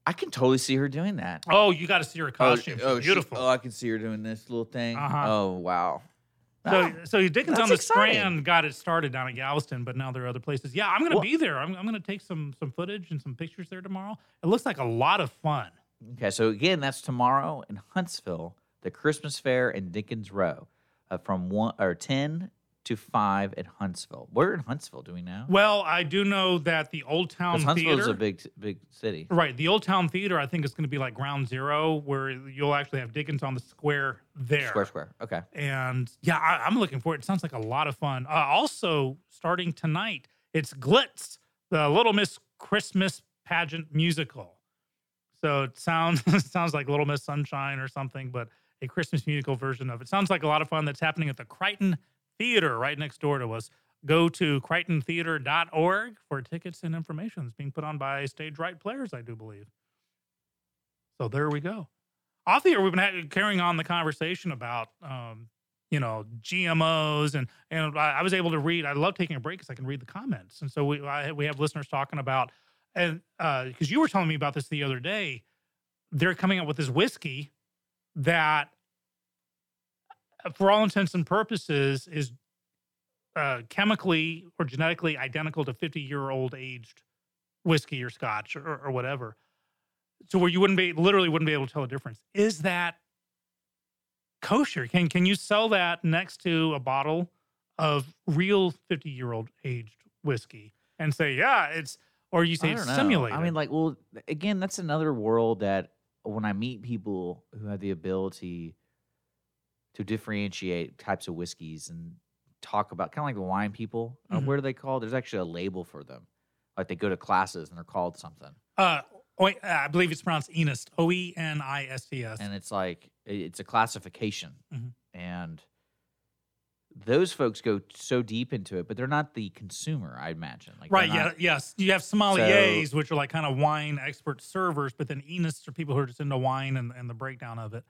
S3: I can totally see her doing that.
S2: Oh, you got to see her costume. She's
S3: oh, she-
S2: beautiful.
S3: oh, I can see her doing this little thing.
S2: Uh-huh.
S3: Oh, wow.
S2: So, so Dickens on the
S3: exciting.
S2: Strand got it started down at Galveston, but now there are other places. Yeah, I'm going to
S3: Well-
S2: be there. I'm, I'm going to take some some footage and some pictures there tomorrow. It looks like a lot of fun.
S3: Okay, so again, that's tomorrow in Huntsville, the Christmas Fair in Dickens Row, uh, from one or ten to five at Huntsville. Where in Huntsville do we know?
S2: Well, I do know that the Old Town
S3: Huntsville
S2: Theater,
S3: is a big, big city.
S2: right? The Old Town Theater, I think, is going to be like Ground Zero, where you'll actually have Dickens on the square there.
S3: Square, square. Okay.
S2: And yeah, I, I'm looking for it. It sounds like a lot of fun. Uh, also, starting tonight, it's Glitz, the Little Miss Christmas pageant musical. So it sounds it sounds like Little Miss Sunshine or something, but a Christmas musical version of it. Sounds like a lot of fun. That's happening at the Crighton Theater right next door to us. Go to crightontheatre.org for tickets and information. It's being put on by Stage Right Players, I do believe. So there we go. Off the air, we've been carrying on the conversation about, um, you know, GMOs, and and I, was able to read. I love taking a break because I can read the comments, and so we I, we have listeners talking about, and because you were telling me about this the other day, they're coming up with this whiskey that, uh, for all intents and purposes, is uh, chemically or genetically identical to 50 year old aged whiskey or scotch or, or whatever. So where you wouldn't be literally wouldn't be able to tell the difference. Is that kosher? Can can you sell that next to a bottle of real 50 year old aged whiskey and say, yeah, it's or you say
S3: I
S2: it's
S3: know.
S2: simulated?
S3: I mean, like, well, again, that's another world that when I meet people who have the ability to differentiate types of whiskeys and talk about kind of like the wine people, uh,
S2: Mhm.
S3: what are they called? There's actually a label for them. Like they go to classes and they're called something.
S2: uh, oi- I believe it's pronounced Enist, O E N I S T S.
S3: and it's like it's a classification
S2: Mhm.
S3: and those folks go so deep into it but they're not the consumer i imagine like
S2: Right. Yeah. Yes. You have sommeliers, which are like kind of wine expert servers, but then Enists are people who are just into wine and, and the breakdown of it.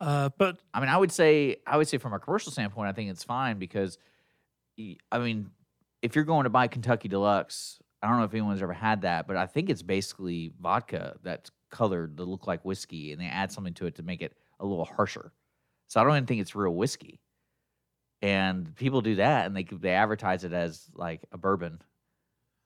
S2: Uh, but
S3: i mean i would say i would say from a commercial standpoint i think it's fine because I mean if you're going to buy kentucky deluxe i don't know if anyone's ever had that but i think it's basically vodka that's colored to look like whiskey and they add something to it to make it a little harsher. So i don't even think it's real whiskey. And people do that and they they advertise it as like a bourbon.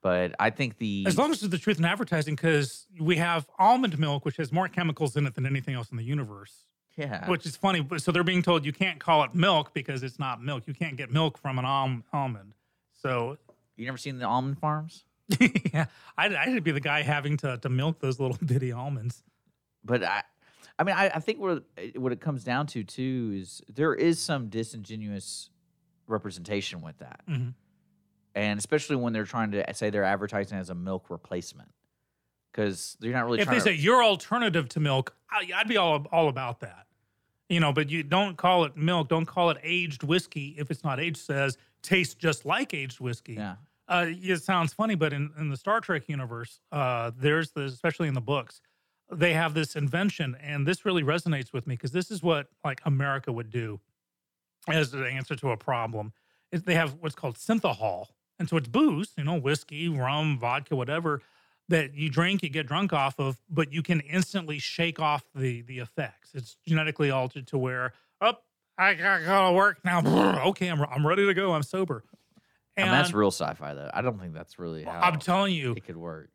S3: But i think the
S2: as long as it's the truth in advertising, because we have almond milk, which has more chemicals in it than anything else in the universe.
S3: Yeah.
S2: which is funny. So they're being told you can't call it milk because it's not milk. You can't get milk from an alm- almond. So
S3: You never seen the almond farms?
S2: yeah, I'd, I'd be the guy having to to milk those little bitty almonds.
S3: But I, I mean, I, I think what it- what it comes down to too is there is some disingenuous representation with that,
S2: Mhm.
S3: and especially when they're trying to say they're advertising as a milk replacement, because they're not really.
S2: if they
S3: to,
S2: say your alternative to milk, I, I'd be all all about that. You know, but you don't call it milk. Don't call it aged whiskey if it's not aged. Says tastes just like aged whiskey.
S3: Yeah.
S2: Uh, it sounds funny, but in, in the Star Trek universe, uh, there's this, especially in the books, they have this invention, and this really resonates with me because this is what like America would do as the answer to a problem. Is they have what's called synthehol, and so it's booze, you know, whiskey, rum, vodka, whatever that you drink, you get drunk off of, but you can instantly shake off the the effects. It's genetically altered to where, oh, I gotta work now. okay, I'm I'm ready to go. I'm sober.
S3: and that's real sci-fi though. I don't think that's really how
S2: I'm telling you,
S3: it could work.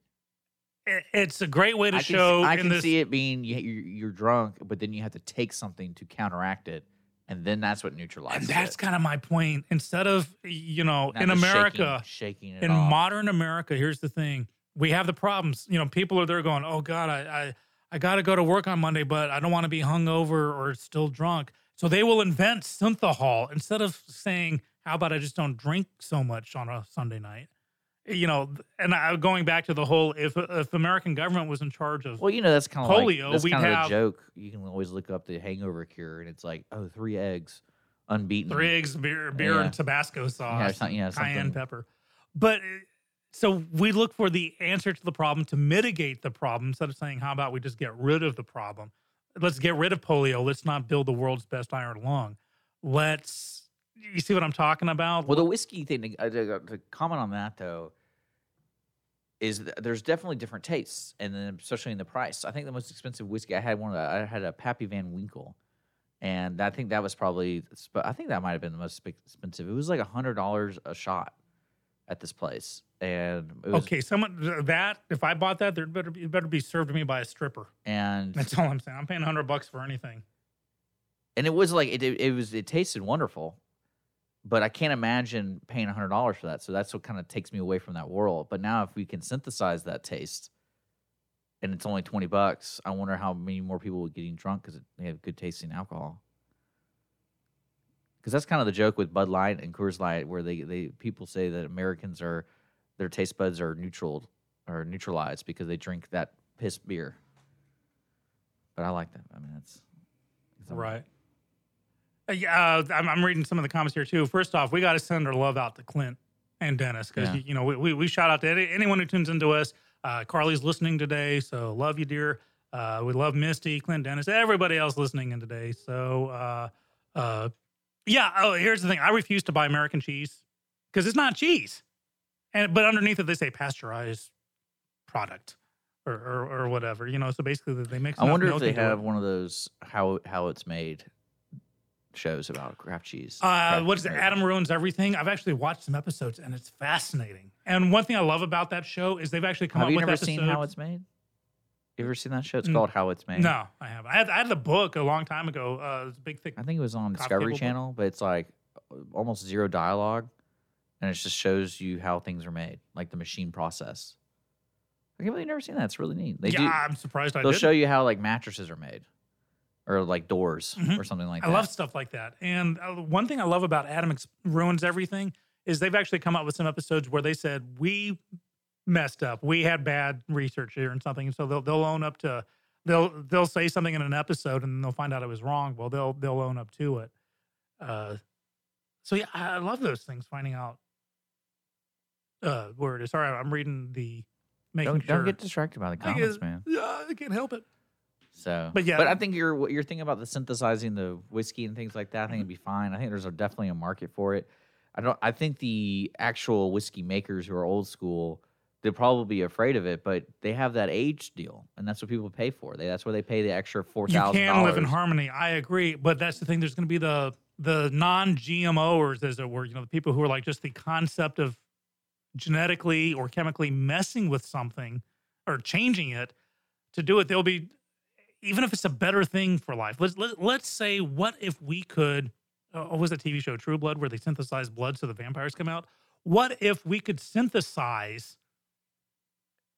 S2: it- it's a great way to
S3: I
S2: show.
S3: see, I can
S2: this,
S3: see it being you, you're, you're drunk, but then you have to take something to counteract it, and then that's what neutralizes
S2: and that's
S3: it.
S2: kind of my point. Instead of you know,
S3: Not
S2: in America,
S3: shaking, shaking it
S2: in
S3: off.
S2: modern America, here's the thing: we have the problems. You know, people are there going, "Oh God, I I, I got to go to work on Monday, but I don't want to be hungover or still drunk." So they will invent synthehol instead of saying, "How about I just don't drink so much on a Sunday night?" You know, and I, going back to the whole, if if American government was in charge of
S3: Well, you know that's kind of
S2: polio,
S3: like, that's
S2: we'd
S3: kind of
S2: have
S3: a joke. You can always look up the hangover cure, and it's like, oh, three eggs, unbeaten.
S2: three eggs, beer, beer,
S3: Yeah.
S2: and Tabasco sauce,
S3: some- yeah,
S2: cayenne pepper. But so we look for the answer to the problem to mitigate the problem instead of saying, "How about we just get rid of the problem? Let's get rid of polio. Let's not build the world's best iron lung. Let's." You see what I'm talking about?
S3: Well, the whiskey thing, to, uh, to, to comment on that though, is th- there's definitely different tastes, and then especially in the price. I think the most expensive whiskey I had one. Of the, I had a Pappy Van Winkle, and I think that was probably. I think that might have been the most expensive. It was like a hundred dollars a shot at this place, and it was,
S2: okay, someone that if I bought that, there better be, it better be served to me by a stripper.
S3: and
S2: That's all I'm saying. I'm paying hundred bucks for anything.
S3: and it was like it, it, it was it tasted wonderful but i can't imagine paying $100 for that so that's what kind of takes me away from that world but now if we can synthesize that taste and it's only 20 bucks i wonder how many more people would getting drunk because they have good tasting alcohol because that's kind of the joke with bud light and coors light where they, they people say that americans are their taste buds are neutral or neutralized because they drink that piss beer but i like that i mean that's
S2: Right. Uh, yeah, uh, I'm, I'm reading some of the comments here too. First off, we got to send our love out to Clint and Dennis because
S3: Yeah.
S2: you know we, we, we shout out to any, anyone who tunes into us. Uh, Carly's listening today, so love you, dear. Uh, we love Misty, Clint, Dennis, everybody else listening in today. So uh, uh, yeah. Oh, here's the thing: I refuse to buy American cheese because it's not cheese, and but underneath it they say pasteurized product. Or, or, or whatever, you know. So basically, they mix.
S3: I wonder if they
S2: into it.
S3: have one of those how how it's made shows about craft cheese.
S2: Uh, what is it? Adam ruins everything. I've actually watched some episodes and it's fascinating. And one thing I love about that show is they've actually come
S3: Have
S2: up
S3: you
S2: with
S3: never
S2: episodes.
S3: seen How It's Made? You ever seen that show? It's
S2: Mm,
S3: called How It's Made.
S2: No, I haven't. I had, I had the book a long time ago. Uh, it's a big thick.
S3: I think it was on
S2: coffee
S3: Discovery
S2: table.
S3: Channel, but it's like uh, almost zero dialogue, and it just shows you how things are made, like the machine process. I can't believe you've never seen that. It's really neat. They
S2: yeah,
S3: do.
S2: I'm surprised I
S3: They'll
S2: did.
S3: show you how like mattresses are made, or like doors,
S2: Mhm.
S3: or something like
S2: I
S3: that.
S2: I love stuff like that. And uh, one thing I love about Adam Ex- ruins everything is they've actually come up with some episodes where they said we messed up, we had bad research here and something, and so they'll they'll own up to they'll they'll say something in an episode and they'll find out it was wrong. Well, they'll they'll own up to it. Uh, so yeah, I love those things. Finding out uh, where it is. Sorry, I'm reading the making
S3: Don't,
S2: sure.
S3: don't get distracted by the comments, man.
S2: Yeah, I can't help it.
S3: So,
S2: But yeah.
S3: but I think your what your thing about the synthesizing the whiskey and things like that, I think it'd be fine. I think there's a, definitely a market for it. I don't. I think the actual whiskey makers who are old school, they'll probably be afraid of it, but they have that age deal, and that's what people pay for. They that's where they pay the extra four
S2: you can live in harmony. I agree, but that's the thing. There's going to be the the non-GMOers, as it were. You know, the people who are like just the concept of genetically or chemically messing with something or changing it to do it. They'll be even if it's a better thing for life, let's let, let's say, what if we could? Uh, what was the TV show True Blood where they synthesize blood so the vampires come out? What if we could synthesize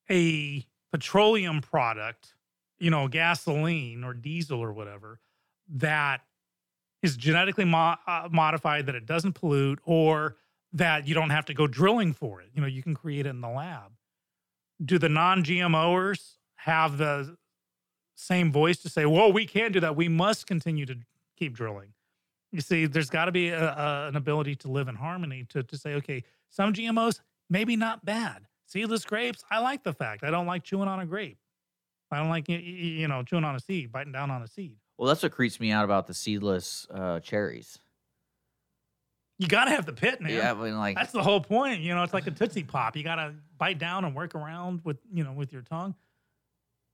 S2: a petroleum product, you know, gasoline or diesel or whatever, that is genetically mo- uh, modified, that it doesn't pollute, or that you don't have to go drilling for it. You know, you can create it in the lab. Do the non GMOers have the same voice to say, well, we can't do that. We must continue to keep drilling. You see, there's got to be a, a, an ability to live in harmony to, to say, okay, some GMOs, maybe not bad. Seedless grapes, I like the fact. I don't like chewing on a grape. I don't like, you know, chewing on a seed, biting down on a seed.
S3: Well, that's what creeps me out about the seedless uh, cherries.
S2: You got to have the pit, man.
S3: Yeah, but like
S2: That's the whole point. You know, it's like a Tootsie Pop. You got to bite down and work around with, you know, with your tongue.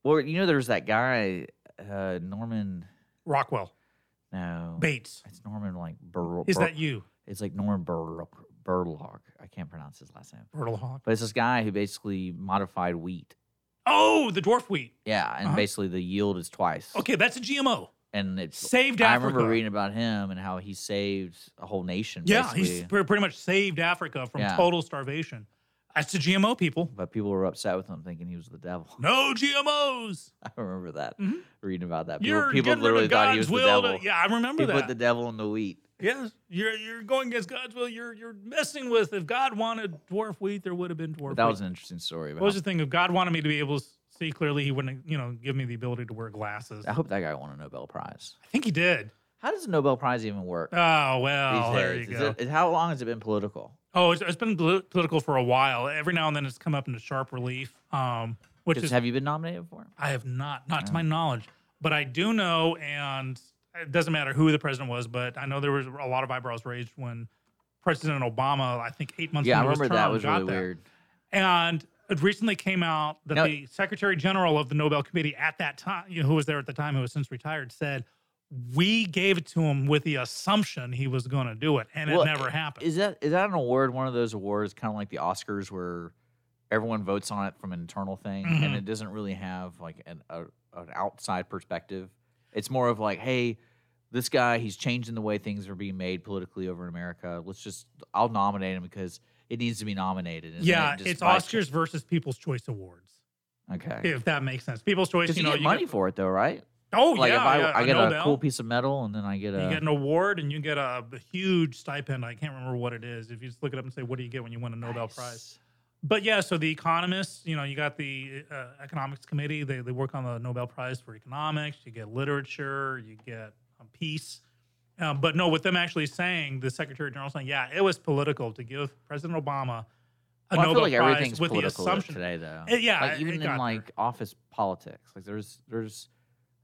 S3: Well, you know, there's that guy, uh, Norman.
S2: Rockwell.
S3: No.
S2: Bates.
S3: It's Norman like Bur-
S2: Is
S3: Bur-
S2: that you?
S3: It's like Norman Bur- Burlock. I can't pronounce his last name.
S2: Burlhawk.
S3: But it's this guy who basically modified wheat.
S2: Oh, the dwarf wheat.
S3: Yeah, and
S2: Uh-huh.
S3: basically the yield is twice.
S2: Okay, that's a GMO.
S3: And it's
S2: Saved Africa.
S3: I remember reading about him and how he saved a whole nation.
S2: Yeah,
S3: basically.
S2: he's pretty much saved Africa from
S3: Yeah.
S2: total starvation. That's the GMO people.
S3: But people were upset with him, thinking he was the devil.
S2: No GMOs.
S3: I remember that.
S2: Mhm.
S3: Reading about that, people, people
S2: getting rid of
S3: literally thought he was the
S2: will to-
S3: devil.
S2: yeah, I remember
S3: he
S2: that.
S3: put the devil in the wheat.
S2: Yes, you're you're going against God's will. You're you're messing with. If God wanted dwarf wheat, there would have been dwarf.
S3: But that
S2: wheat.
S3: was an interesting story.
S2: What was the thing? If God wanted me to be able to see clearly, He wouldn't, you know, give me the ability to wear glasses.
S3: I hope that guy won a Nobel Prize.
S2: I think he did.
S3: How does a Nobel Prize even work?
S2: Oh well, there you go.
S3: it- how long has it been political?
S2: Oh, it's, it's been poli- political for a while. Every now and then, it's come up into sharp relief. Um, which is
S3: have you been nominated for?
S2: I have not, not to
S3: Oh.
S2: my knowledge, but I do know, and it doesn't matter who the president was, but I know there was a lot of eyebrows raised when President Obama, I think eight months
S3: Yeah, I remember that was really
S2: there.
S3: weird.
S2: And it recently came out that
S3: No.
S2: the Secretary General of the Nobel Committee at that time, you know, who was there at the time, who has since retired, said we gave it to him with the assumption he was going to do it, and
S3: Well,
S2: it never happened.
S3: Is that is that an award? One of those awards, kind of like the Oscars, where everyone votes on it from an internal thing, and
S2: Mhm.
S3: it doesn't really have like an a, an outside perspective. It's more of like, hey, this guy, he's changing the way things are being made politically over in America. Let's just, I'll nominate him because it needs to be nominated.
S2: yeah,
S3: it
S2: it's Oscars versus People's Choice Awards,
S3: Okay.
S2: if that makes sense. People's Choice, you
S3: you,
S2: know,
S3: get
S2: you
S3: money
S2: get-
S3: for it, though, right?
S2: Oh
S3: like
S2: yeah,
S3: if I,
S2: yeah,
S3: I get a cool piece of metal, and then I get a
S2: You get an award and you get a, a huge stipend. I can't remember what it is. If you just look it up and say, "What do you get when you win a Nobel Prize?" But yeah, so the economists, you know, you got the uh, economics committee. They they work on the Nobel Prize for economics. You get literature. You get um, peace. Um, but no, with them actually saying the Secretary General saying, yeah, it was political to give President Obama a
S3: Well, I
S2: Nobel
S3: feel like
S2: Prize
S3: everything's
S2: with the assumption
S3: today, though.
S2: Uh, yeah,
S3: like even
S2: it
S3: in like office politics, like there's there's,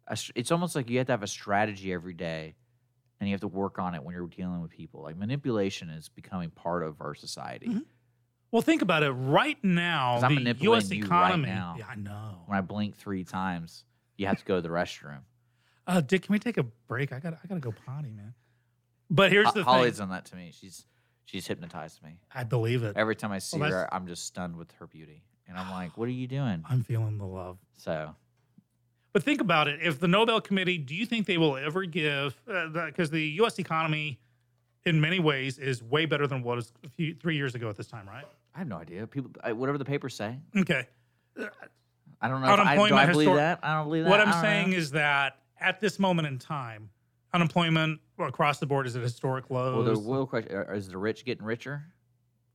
S3: a, it's almost like you have to have a strategy every day, and you have to work on it when you're dealing with people. Like manipulation is becoming part of our society.
S2: Mm-hmm. Well, think about it. Right now,
S3: I'm
S2: the U.S. economy.
S3: right now.
S2: Yeah, I know.
S3: When I blink three times, you have to go to the restroom.
S2: Uh, Dick, can we take a break? I got I got to go potty, man. But here's the
S3: Holly's
S2: thing.
S3: done that to me. She's she's hypnotized me.
S2: I believe it.
S3: Every time I see
S2: Well,
S3: her, I'm just stunned with her beauty, and I'm like, "What are you doing?"
S2: I'm feeling the love.
S3: So
S2: But think about it. If the Nobel Committee, do you think they will ever give? Because the, U.S. economy, in many ways, is way better than what was a few, three years ago at this time, right?
S3: I have no idea. People, I, whatever the papers say.
S2: Okay.
S3: I don't know. If I, do I believe
S2: histor-
S3: that? I don't believe that.
S2: What I'm saying
S3: know.
S2: is that at this moment in time, unemployment across the board is at historic lows.
S3: well, the real question is the rich getting richer?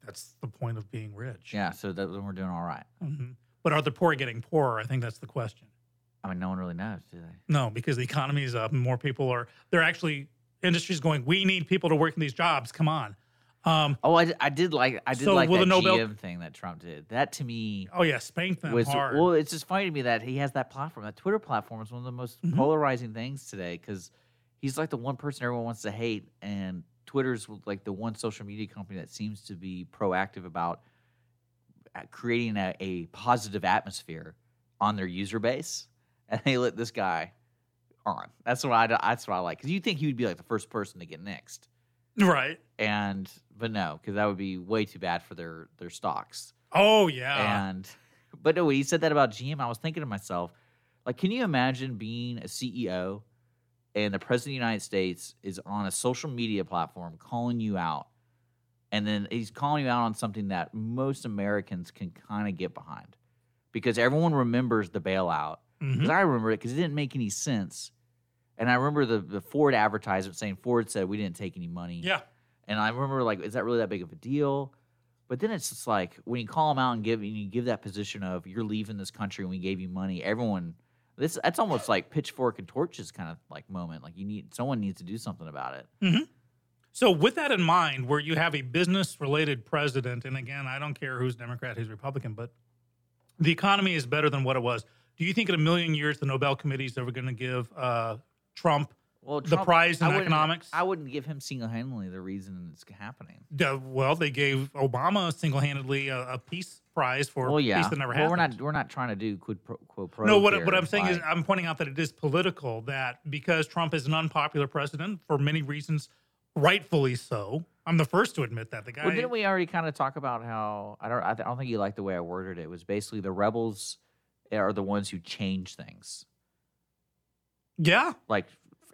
S2: That's the point of being rich.
S3: Yeah, so that, then we're doing all right.
S2: hmm But are the poor getting poorer? I think that's the question.
S3: I mean, no one really knows, do they?
S2: No, because the economy is up and more people are. They're actually industries going. We need people to work in these jobs. Come on. Um,
S3: Oh, I, I did like I did
S2: So
S3: like that
S2: the Nobel-
S3: GM thing that Trump did. That to me
S2: oh yeah, spank them
S3: was
S2: hard.
S3: well. It's just funny to me that he has that platform. That Twitter platform is one of the most
S2: Mhm.
S3: polarizing things today because he's like the one person everyone wants to hate, and Twitter's like the one social media company that seems to be proactive about uh, creating a, a positive atmosphere on their user base, and they let this guy on. That's what I that's what I like because you think he would be like the first person to get next,
S2: right.
S3: and but no, because that would be way too bad for their their stocks.
S2: Oh yeah.
S3: And but no, when he said that about GM, I was thinking to myself, Like, can you imagine being a CEO and the president of the United States is on a social media platform calling you out, and then he's calling you out on something that most Americans can kind of get behind because everyone remembers the bailout. Because
S2: Mhm.
S3: I remember it because it didn't make any sense. And I remember the, the Ford advertisement saying Ford said we didn't take any money.
S2: Yeah.
S3: And I remember like, is that really that big of a deal? But then it's just like when you call them out and give and you give that position of you're leaving this country and we gave you money, everyone this that's almost like pitchfork and torches kind of like moment. Like you need someone needs to do something about it.
S2: Mhm. So, with that in mind, where you have a business related president, and again, I don't care who's Democrat, who's Republican, but the economy is better than what it was. Do you think in a million years the Nobel Committee is ever going to give uh, Trump
S3: Well,
S2: the prize in
S3: I wouldn't-
S2: economics?
S3: I wouldn't give him single handedly the reason it's happening.
S2: Uh, well, they gave Obama single handedly a, a peace prize for
S3: well, yeah.
S2: peace that never
S3: well,
S2: happened.
S3: we're not we're not trying to do quid pro quo pro.
S2: No, what,
S3: here,
S2: what I'm saying is, I'm pointing out that it is political. That because Trump is an unpopular president for many reasons, rightfully so. I'm the first to admit that. The guy.
S3: Well, didn't we already kind of talk about how I don't I don't think you like the way I worded it. It was basically the rebels are the ones who change things.
S2: Yeah.
S3: Like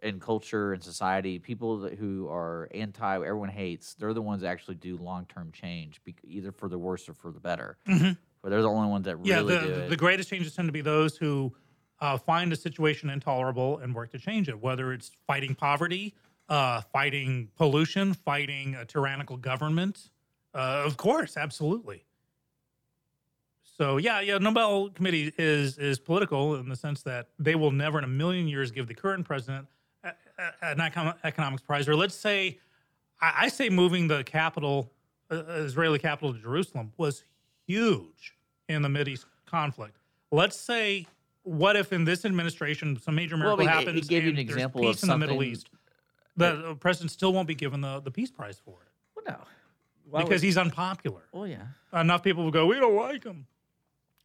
S3: in culture and society, people that, who are anti, everyone hates, they're the ones that actually do long term change, bec- either for the worse or for the better.
S2: Mhm.
S3: But they're the only ones that
S2: yeah,
S3: really
S2: the,
S3: do
S2: the,
S3: it.
S2: the greatest changes tend to be those who uh, find a situation intolerable and work to change it, whether it's fighting poverty, uh, fighting pollution, fighting a tyrannical government. Uh, of course, absolutely. So yeah, yeah, Nobel Committee is is political in the sense that they will never in a million years give the current president an econ- economics prize, or let's say, I, I say moving the capital, uh, Israeli capital to Jerusalem was huge in the Mideast conflict. Let's say, what if in this administration some major miracle
S3: mean, it- it
S2: happens
S3: gave you an
S2: there's
S3: example
S2: peace
S3: of
S2: in the Middle East? The, the president still won't be given the, the peace prize for it.
S3: Well, no.
S2: because
S3: would-
S2: he's unpopular.
S3: Well, yeah.
S2: Enough people will go, we don't like him.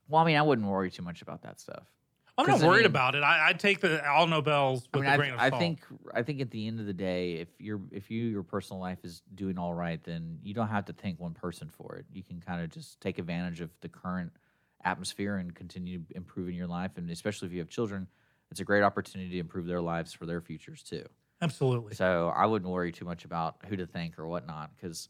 S3: Well, I mean, I wouldn't worry too much about that stuff.
S2: I'm not
S3: I
S2: worried
S3: mean-
S2: about it. I, take the all Nobels
S3: I
S2: with
S3: mean,
S2: a grain
S3: I,
S2: of
S3: I
S2: salt.
S3: think I think at the end of the day, if you're if you your personal life is doing all right, then you don't have to thank one person for it. You can kind of just take advantage of the current atmosphere and continue improving your life. And especially if you have children, it's a great opportunity to improve their lives for their futures too.
S2: Absolutely.
S3: So I wouldn't worry too much about who to thank or whatnot because.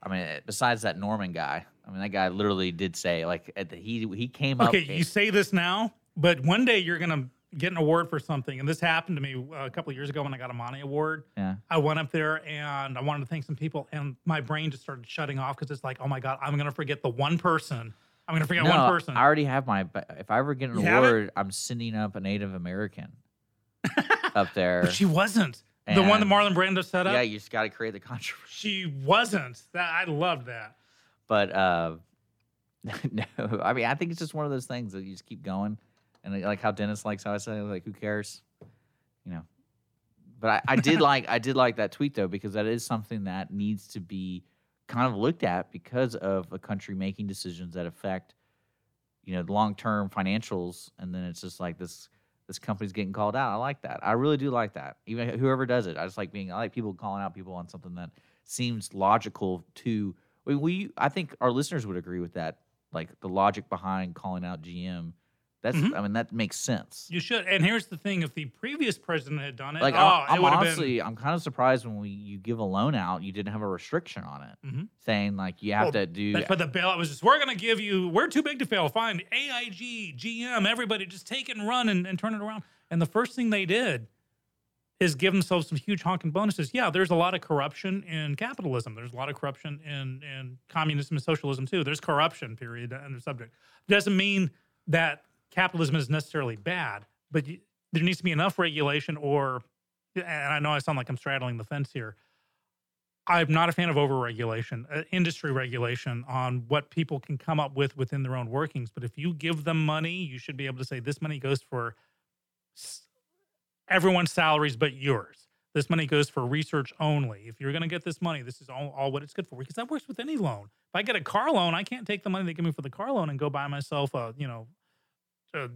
S3: I mean, eh, besides that Norman guy, I mean, that guy literally did say like at the, he he came up.
S2: Okay, you say this now, but one day you're gonna get an award for something, and this happened to me uh, a couple of years ago when I got a Monty Award.
S3: Yeah.
S2: I went up there and I wanted to thank some people, and my brain just started shutting off because it's like, oh my god, I'm gonna forget the one person. I'm gonna forget
S3: no,
S2: one person.
S3: I already have my. but If I ever get an
S2: You
S3: award, I'm sending up a Native American up there.
S2: But she wasn't the one that Marlon Brando set up.
S3: Yeah, you just got to create the controversy.
S2: She wasn't. That I loved that.
S3: But uh, no, I mean, I think it's just one of those things that you just keep going, and like how Dennis likes how I say, like, who cares, you know. But I, I did like I did like that tweet though because that is something that needs to be kind of looked at because of a country making decisions that affect, you know, long term financials, and then it's just like this this company's getting called out. I like that. I really do like that. Even whoever does it, I just like being. I like people calling out people on something that seems logical to. We, we I think our listeners would agree with that. Like the logic behind calling out GM. That's.
S2: Mhm.
S3: I mean, that makes sense.
S2: You should. And here's the thing: if the previous president had done it,
S3: Like
S2: oh,
S3: I'm, I'm
S2: would have
S3: honestly, I'm kind of surprised when we you give a loan out, you didn't have a restriction on it,
S2: Mhm.
S3: saying like you have
S2: Well,
S3: to do.
S2: But for the bailout was just we're going to give you we're too big to fail. Fine, AIG, GM, everybody just take it and run and, and turn it around. And the first thing they did is give themselves some huge honking bonuses. Yeah, there's a lot of corruption in capitalism. There's a lot of corruption in in communism and socialism too. There's corruption, period, under subject. Doesn't mean that capitalism is necessarily bad, but you, there needs to be enough regulation or and I know I sound like I'm straddling the fence here. I'm not a fan of overregulation, uh, industry regulation on what people can come up with within their own workings. But if you give them money, you should be able to say this money goes for everyone's salaries but yours. This money goes for research only. If you're going to get this money, this is all, all what it's good for. Because that works with any loan. If I get a car loan, I can't take the money they give me for the car loan and go buy myself a, you know, a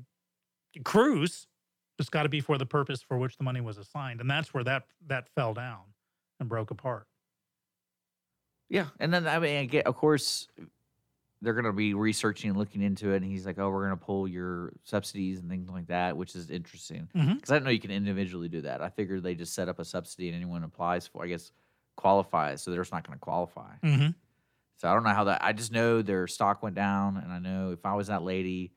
S2: cruise. It's got to be for the purpose for which the money was assigned, and that's where that that fell down and broke apart.
S3: Yeah, and then I mean, get, of course, they're going to be researching and looking into it. And he's like, oh, we're going to pull your subsidies and things like that, which is interesting. Because
S2: Mhm.
S3: I didn't know you can individually do that. I figured they just set up a subsidy and anyone applies for, I guess, qualifies. So they're just not going to qualify.
S2: Mhm.
S3: So I don't know how that. I just know their stock went down, and I know if I was that lady,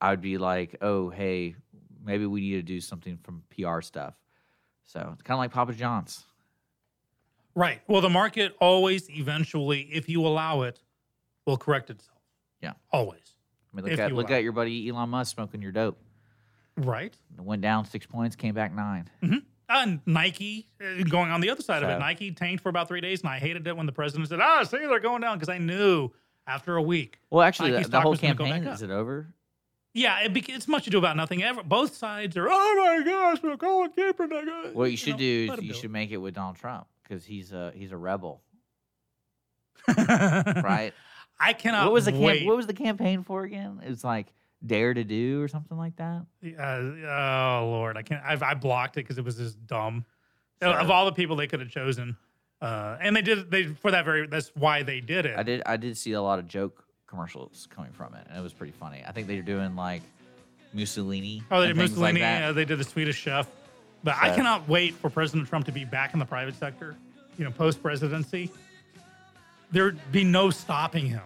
S3: I would be like, oh, hey, maybe we need to do something from PR stuff. So it's kind of like Papa John's.
S2: Right. Well, the market always eventually, if you allow it, will correct itself.
S3: Yeah.
S2: Always.
S3: I mean, look at look at your buddy Elon Musk smoking your dope.
S2: Right.
S3: It went down six points, came back nine.
S2: And Nike, uh, going on the other side of it, Nike tanked for about three days, and I hated it when the president said, "Ah, see, they're going down," because I knew after a week.
S3: Well, actually, the, the whole
S2: go
S3: campaign is it over?
S2: Yeah, it bec it's much ado about nothing. Ever, both sides are, "Oh my gosh, we're Colin Kaepernick." uh,"
S3: What you should
S2: know,
S3: do
S2: let
S3: is you
S2: do it.
S3: should make it with Donald Trump because he's a he's a rebel, right?
S2: I cannot.
S3: what was the camp, what was the campaign for again? It's like Dare to Do or something like that.
S2: Uh, oh Lord, I can't. I've, I blocked it because it was just dumb.
S3: Sure.
S2: Of all the people they could have chosen, uh, and they did. They for that very. That's why they did it.
S3: I did I did see a lot of joke commercials coming from it, and it was pretty funny. I think they were doing like Mussolini.
S2: Oh, they did
S3: like
S2: Mussolini.
S3: that.
S2: uh, they did the Swedish Chef. But I cannot wait for President Trump to be back in the private sector. You know, post presidency, there'd be no stopping him.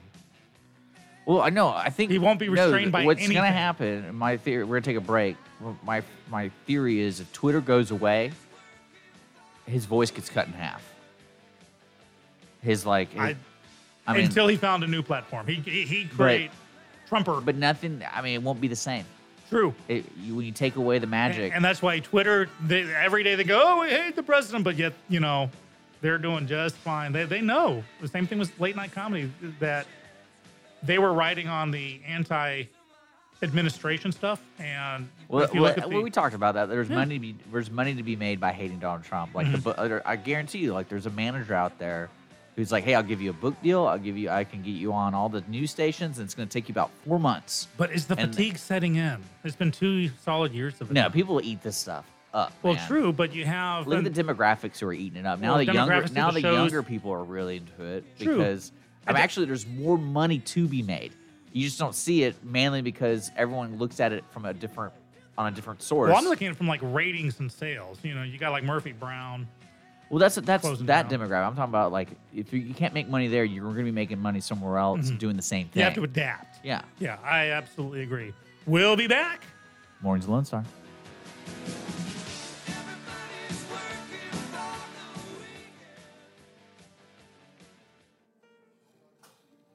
S3: Well, I know. I think
S2: He won't be
S3: no,
S2: restrained by
S3: What's gonna happen? My theory. We're gonna take a break. My my theory is if Twitter goes away, his voice gets cut in half. His like.
S2: I,
S3: I mean,
S2: until he found a new platform, he he, he create Trumper.
S3: But nothing. I mean, it won't be the same.
S2: True.
S3: It, you, when you take away the magic,
S2: And that's why Twitter, they, every day they go, oh, we hate the president, but yet, you know, they're doing just fine. They, they know. The same thing with late night comedy that they were writing on the anti administration stuff. And
S3: Well,
S2: if you
S3: well,
S2: at the,
S3: well, we talked about that. There's
S2: Yeah.
S3: money to be there's money to be made by hating Donald Trump. Like the
S2: Mhm.
S3: book, other- I guarantee you, like there's a manager out there who's like, "Hey, I'll give you a book deal. I'll give you, I can get you on all the news stations, and it's going to take you about four months."
S2: but is the
S3: and-
S2: fatigue setting in? It's been two solid years of it.
S3: No, people eat this stuff up.
S2: Well,
S3: man.
S2: true, but you have.
S3: Look at the demographics who are eating it up. Now
S2: Well,
S3: the younger, now
S2: the
S3: the younger people are really into it
S2: True.
S3: because I mean, actually, there's more money to be made. You just don't see it mainly because everyone looks at it from a different on a different source.
S2: well, I'm looking at it from like ratings and sales. You know, you got like Murphy Brown.
S3: Well, that's that's
S2: Closing
S3: that
S2: down.
S3: demographic. I'm talking about like if you, you can't make money there, you're going to be making money somewhere else
S2: Mhm.
S3: doing the same thing.
S2: You have to adapt.
S3: Yeah.
S2: Yeah, I absolutely agree. We'll be back.
S3: Mornings Lone Star.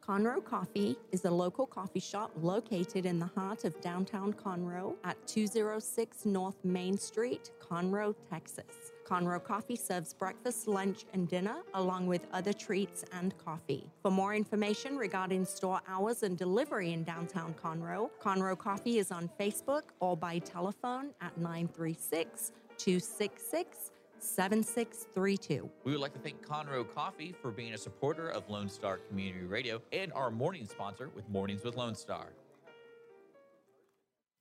S4: Conroe Coffee is a local coffee shop located in the heart of downtown Conroe at 206 North Main Street, Conroe, Texas. Conroe Coffee serves breakfast, lunch, and dinner, along with other treats and coffee. For more information regarding store hours and delivery in downtown Conroe, Conroe Coffee is on Facebook or by telephone at 936 266 7632.
S3: We would like to thank Conroe Coffee for being a supporter of Lone Star Community Radio and our morning sponsor with Mornings with Lone Star.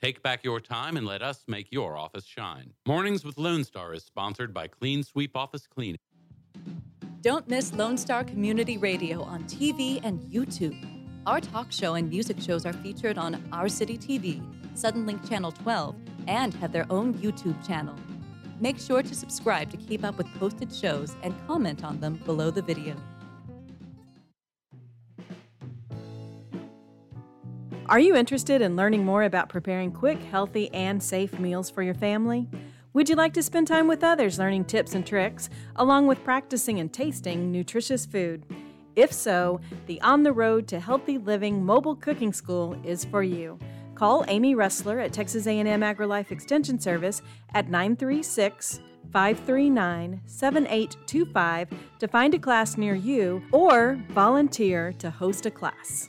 S5: Take back your time and let us make your office shine. Mornings with Lone Star is sponsored by Clean Sweep Office Cleaning.
S14: Don't miss Lone Star Community Radio on TV and YouTube. Our talk show and music shows are featured on Our City TV, Suddenlink Channel 12, and have their own YouTube channel. Make sure to subscribe to keep up with posted shows and comment on them below the video.
S13: Are you interested in learning more about preparing quick, healthy, and safe meals for your family? Would you like to spend time with others learning tips and tricks, along with practicing and tasting nutritious food? If so, the On the Road to Healthy Living Mobile Cooking School is for you. Call Amy Ressler at Texas A&M AgriLife Extension Service at 936 539 7825 to find a class near you or volunteer to host a class.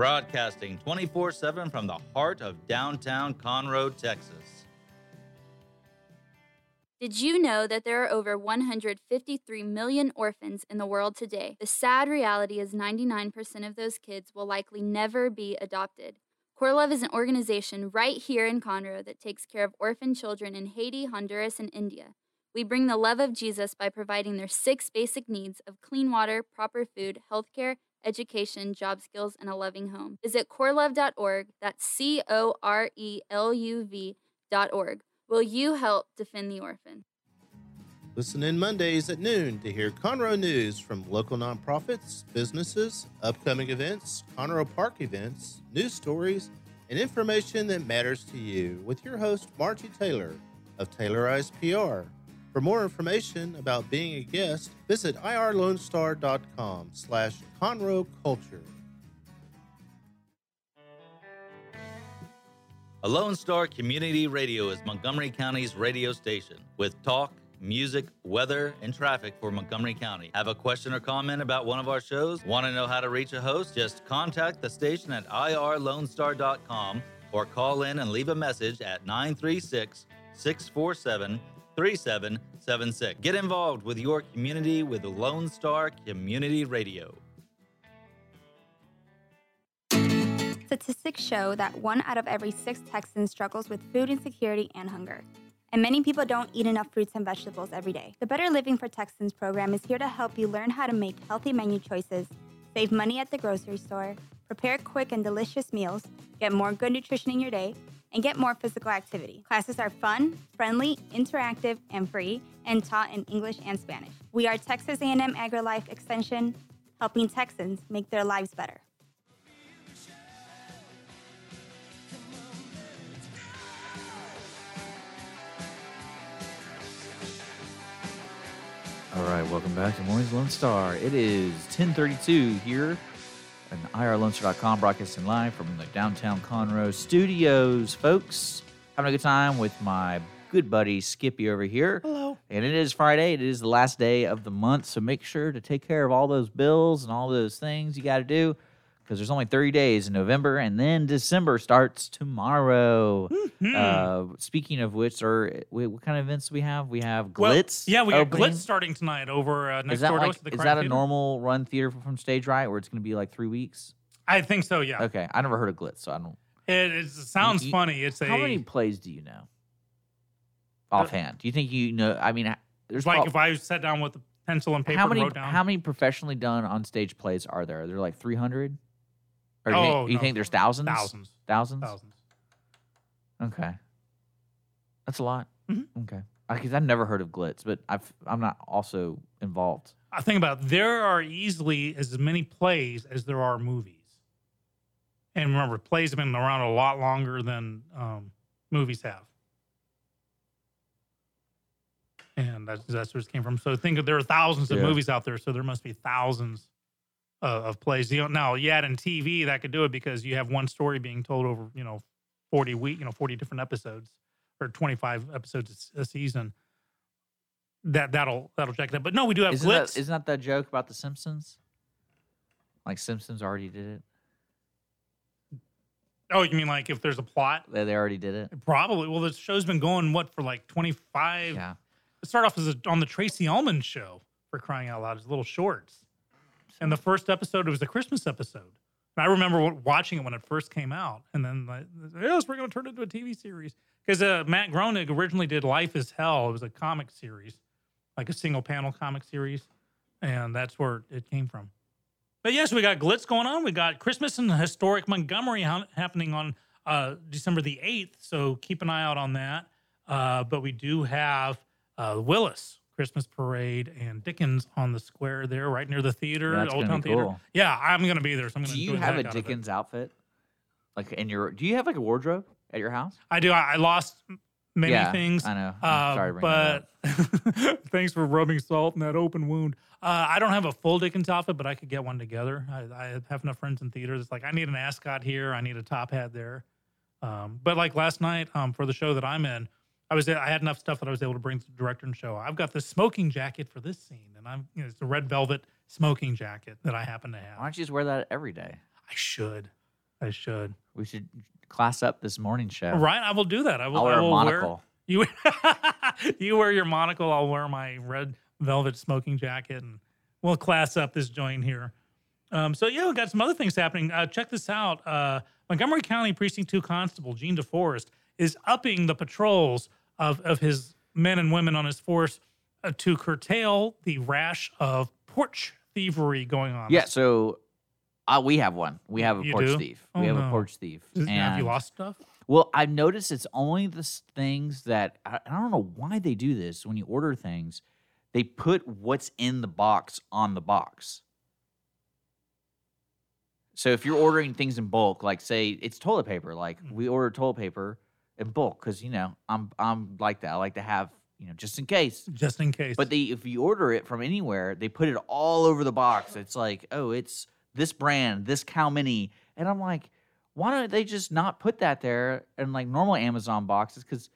S9: broadcasting 24 7 from the heart of downtown Conroe, Texas.
S15: Did you know that there are over 153 million orphans in the world today? The sad reality is 99% of those kids will likely never be adopted. Core Love is an organization right here in Conroe that takes care of orphan children in Haiti, Honduras, and India. We bring the love of Jesus by providing their six basic needs of clean water, proper food, healthcare, education, job skills, and a loving home. Visit coreluv.org. That's C O R E L U V.org. Will you help defend the orphan?
S16: Listen in Mondays at noon to hear Conroe news from local nonprofits, businesses, upcoming events, Conroe Park events, news stories, and information that matters to you with your host, Margie Taylor of Taylorized PR. For more information about being a guest, visit irlonestar.com slash Conroe Culture.
S9: A Lone Star Community Radio is Montgomery County's radio station with talk, music, weather, and traffic for Montgomery County. Have a question or comment about one of our shows? Want to know how to reach a host? Just contact the station at irlonestar.com or call in and leave a message at 936 647 3776. Get involved with your community with Lone Star Community Radio.
S8: Statistics show that one out of every six Texans struggles with food insecurity and hunger. And many people don't eat enough fruits and vegetables every day. The Better Living for Texans program is here to help you learn how to make healthy menu choices, save money at the grocery store, prepare quick and delicious meals, get more good nutrition in your day, and get more physical activity. Classes are fun, friendly, interactive, and free, and taught in English and Spanish. We are Texas A&M AgriLife Extension, helping Texans make their lives better.
S3: All right, welcome back to Morning's Lone Star. It is 1032 here on irlonestar.com, broadcasting live from the downtown Conroe studios, folks. Having a good time with my good buddy Skippy over here.
S16: Hello.
S3: And it is Friday. It is the last day of the month, so make sure to take care of all those bills and all those things you got to do because there's only 30 days in November, and then December starts tomorrow.
S2: Mm-hmm.
S3: Uh, speaking of which, are wait, what kind of events do we have? We have
S2: Well,
S3: Glitz.
S2: yeah, we got
S3: opening.
S2: Glitz starting tonight over uh, next
S3: Is that
S2: door to
S3: like
S2: us the
S3: is that a
S2: Theater.
S3: normal run theater from Stage Right where it's going to be like three weeks?
S2: I think so. Yeah.
S3: Okay, I never heard of Glitz, so I don't.
S2: It, it sounds
S3: You-
S2: funny. It's a
S3: How many plays do you know? Offhand, do you think you know? I mean, there's
S2: like if I sat down with a pencil and paper
S3: how many
S2: and wrote down.
S3: how many professionally done on stage plays are there? Are there like 300? Or do you,
S2: Oh,
S3: think, you
S2: no.
S3: think there's thousands?
S2: Thousands.
S3: Thousands?
S2: Thousands.
S3: Okay. That's a lot.
S2: Mhm.
S3: Okay. Because I've never heard of Glitz, but I've, I'm not also involved.
S2: I think about it, there are easily as many plays as there are movies. And remember, plays have been around a lot longer than um, movies have. And that's, that's where it came from. So think of there are thousands of
S3: Yeah.
S2: movies out there, so there must be thousands uh, of plays. You know, now, yeah, in TV that could do it because you have one story being told over, you know, forty week, you know, forty different episodes or twenty five episodes a season. That that'll that'll check that. But no, we do have
S3: Isn't
S2: Glitz.
S3: that, isn't that that joke about The Simpsons? Like Simpsons already did it.
S2: Oh, you mean like if there's a plot?
S3: They, they already did it.
S2: Probably. Well, the show's been going what for like 25.
S3: Yeah.
S2: It started off as a, on the Tracey Ullman show for crying out loud. It's little shorts. And the first episode it was a Christmas episode. And I remember watching it when it first came out. And then like, yes, we're going to turn it into a TV series because uh, Matt Groening originally did Life Is Hell. It was a comic series, like a single panel comic series, and that's where it came from. But yes, we got Glitz going on. We got Christmas in historic Montgomery ha- happening on uh, December the 8th. So keep an eye out on that. Uh, but we do have uh, Willis Christmas Parade and Dickens on the square there, right near the theater,
S3: That's
S2: Old Town Theater.
S3: cool.
S2: Yeah, I'm going to be there. So I'm gonna.
S3: Do you have a Dickens outfit? Like in your? Do you have like a wardrobe at your house?
S2: I do. I, I lost many
S3: Yeah,
S2: things.
S3: I know.
S2: Uh,
S3: sorry to bring that
S2: but thanks for rubbing salt in that open wound. Uh, I don't have a full Dickens outfit, but I could get one together. I, I have enough friends in theaters. It's like I need an ascot here. I need a top hat there. Um, but like last night um, for the show that I'm in, I was I had enough stuff that I was able to bring to the director and show. I've got the smoking jacket for this scene, and I'm you know, it's a red velvet smoking jacket that I happen to have.
S3: Why don't you just wear that every day?
S2: I should. I should.
S3: We should class up this morning show.
S2: Right, I will do that. I will.
S3: I'll wear
S2: I
S3: a
S2: will
S3: monocle.
S2: you you wear your monocle. I'll wear my red velvet smoking jacket, and we'll class up this joint here. Um, so yeah, we got some other things happening. Uh, check this out. Uh, Montgomery County Precinct Two Constable Gene DeForest is upping the patrols of of his men and women on his force uh, to curtail the rash of porch thievery going on.
S3: Yeah. So uh, we have one. We have a
S2: You
S3: porch
S2: do?
S3: thief.
S2: Oh,
S3: we have
S2: no.
S3: a porch thief.
S2: Is- have you lost stuff?
S3: Well, I've noticed it's only the things that I, I don't know why they do this. When you order things, they put what's in the box on the box. So if you're ordering things in bulk, like say it's toilet paper, like we order toilet paper in bulk because you know I'm I'm like that. I like to have you know just in case.
S2: Just in case.
S3: But they if you order it from anywhere, they put it all over the box. It's like oh, it's this brand, this cow mini, and I'm like, why don't they just not put that there in like normal Amazon boxes? Because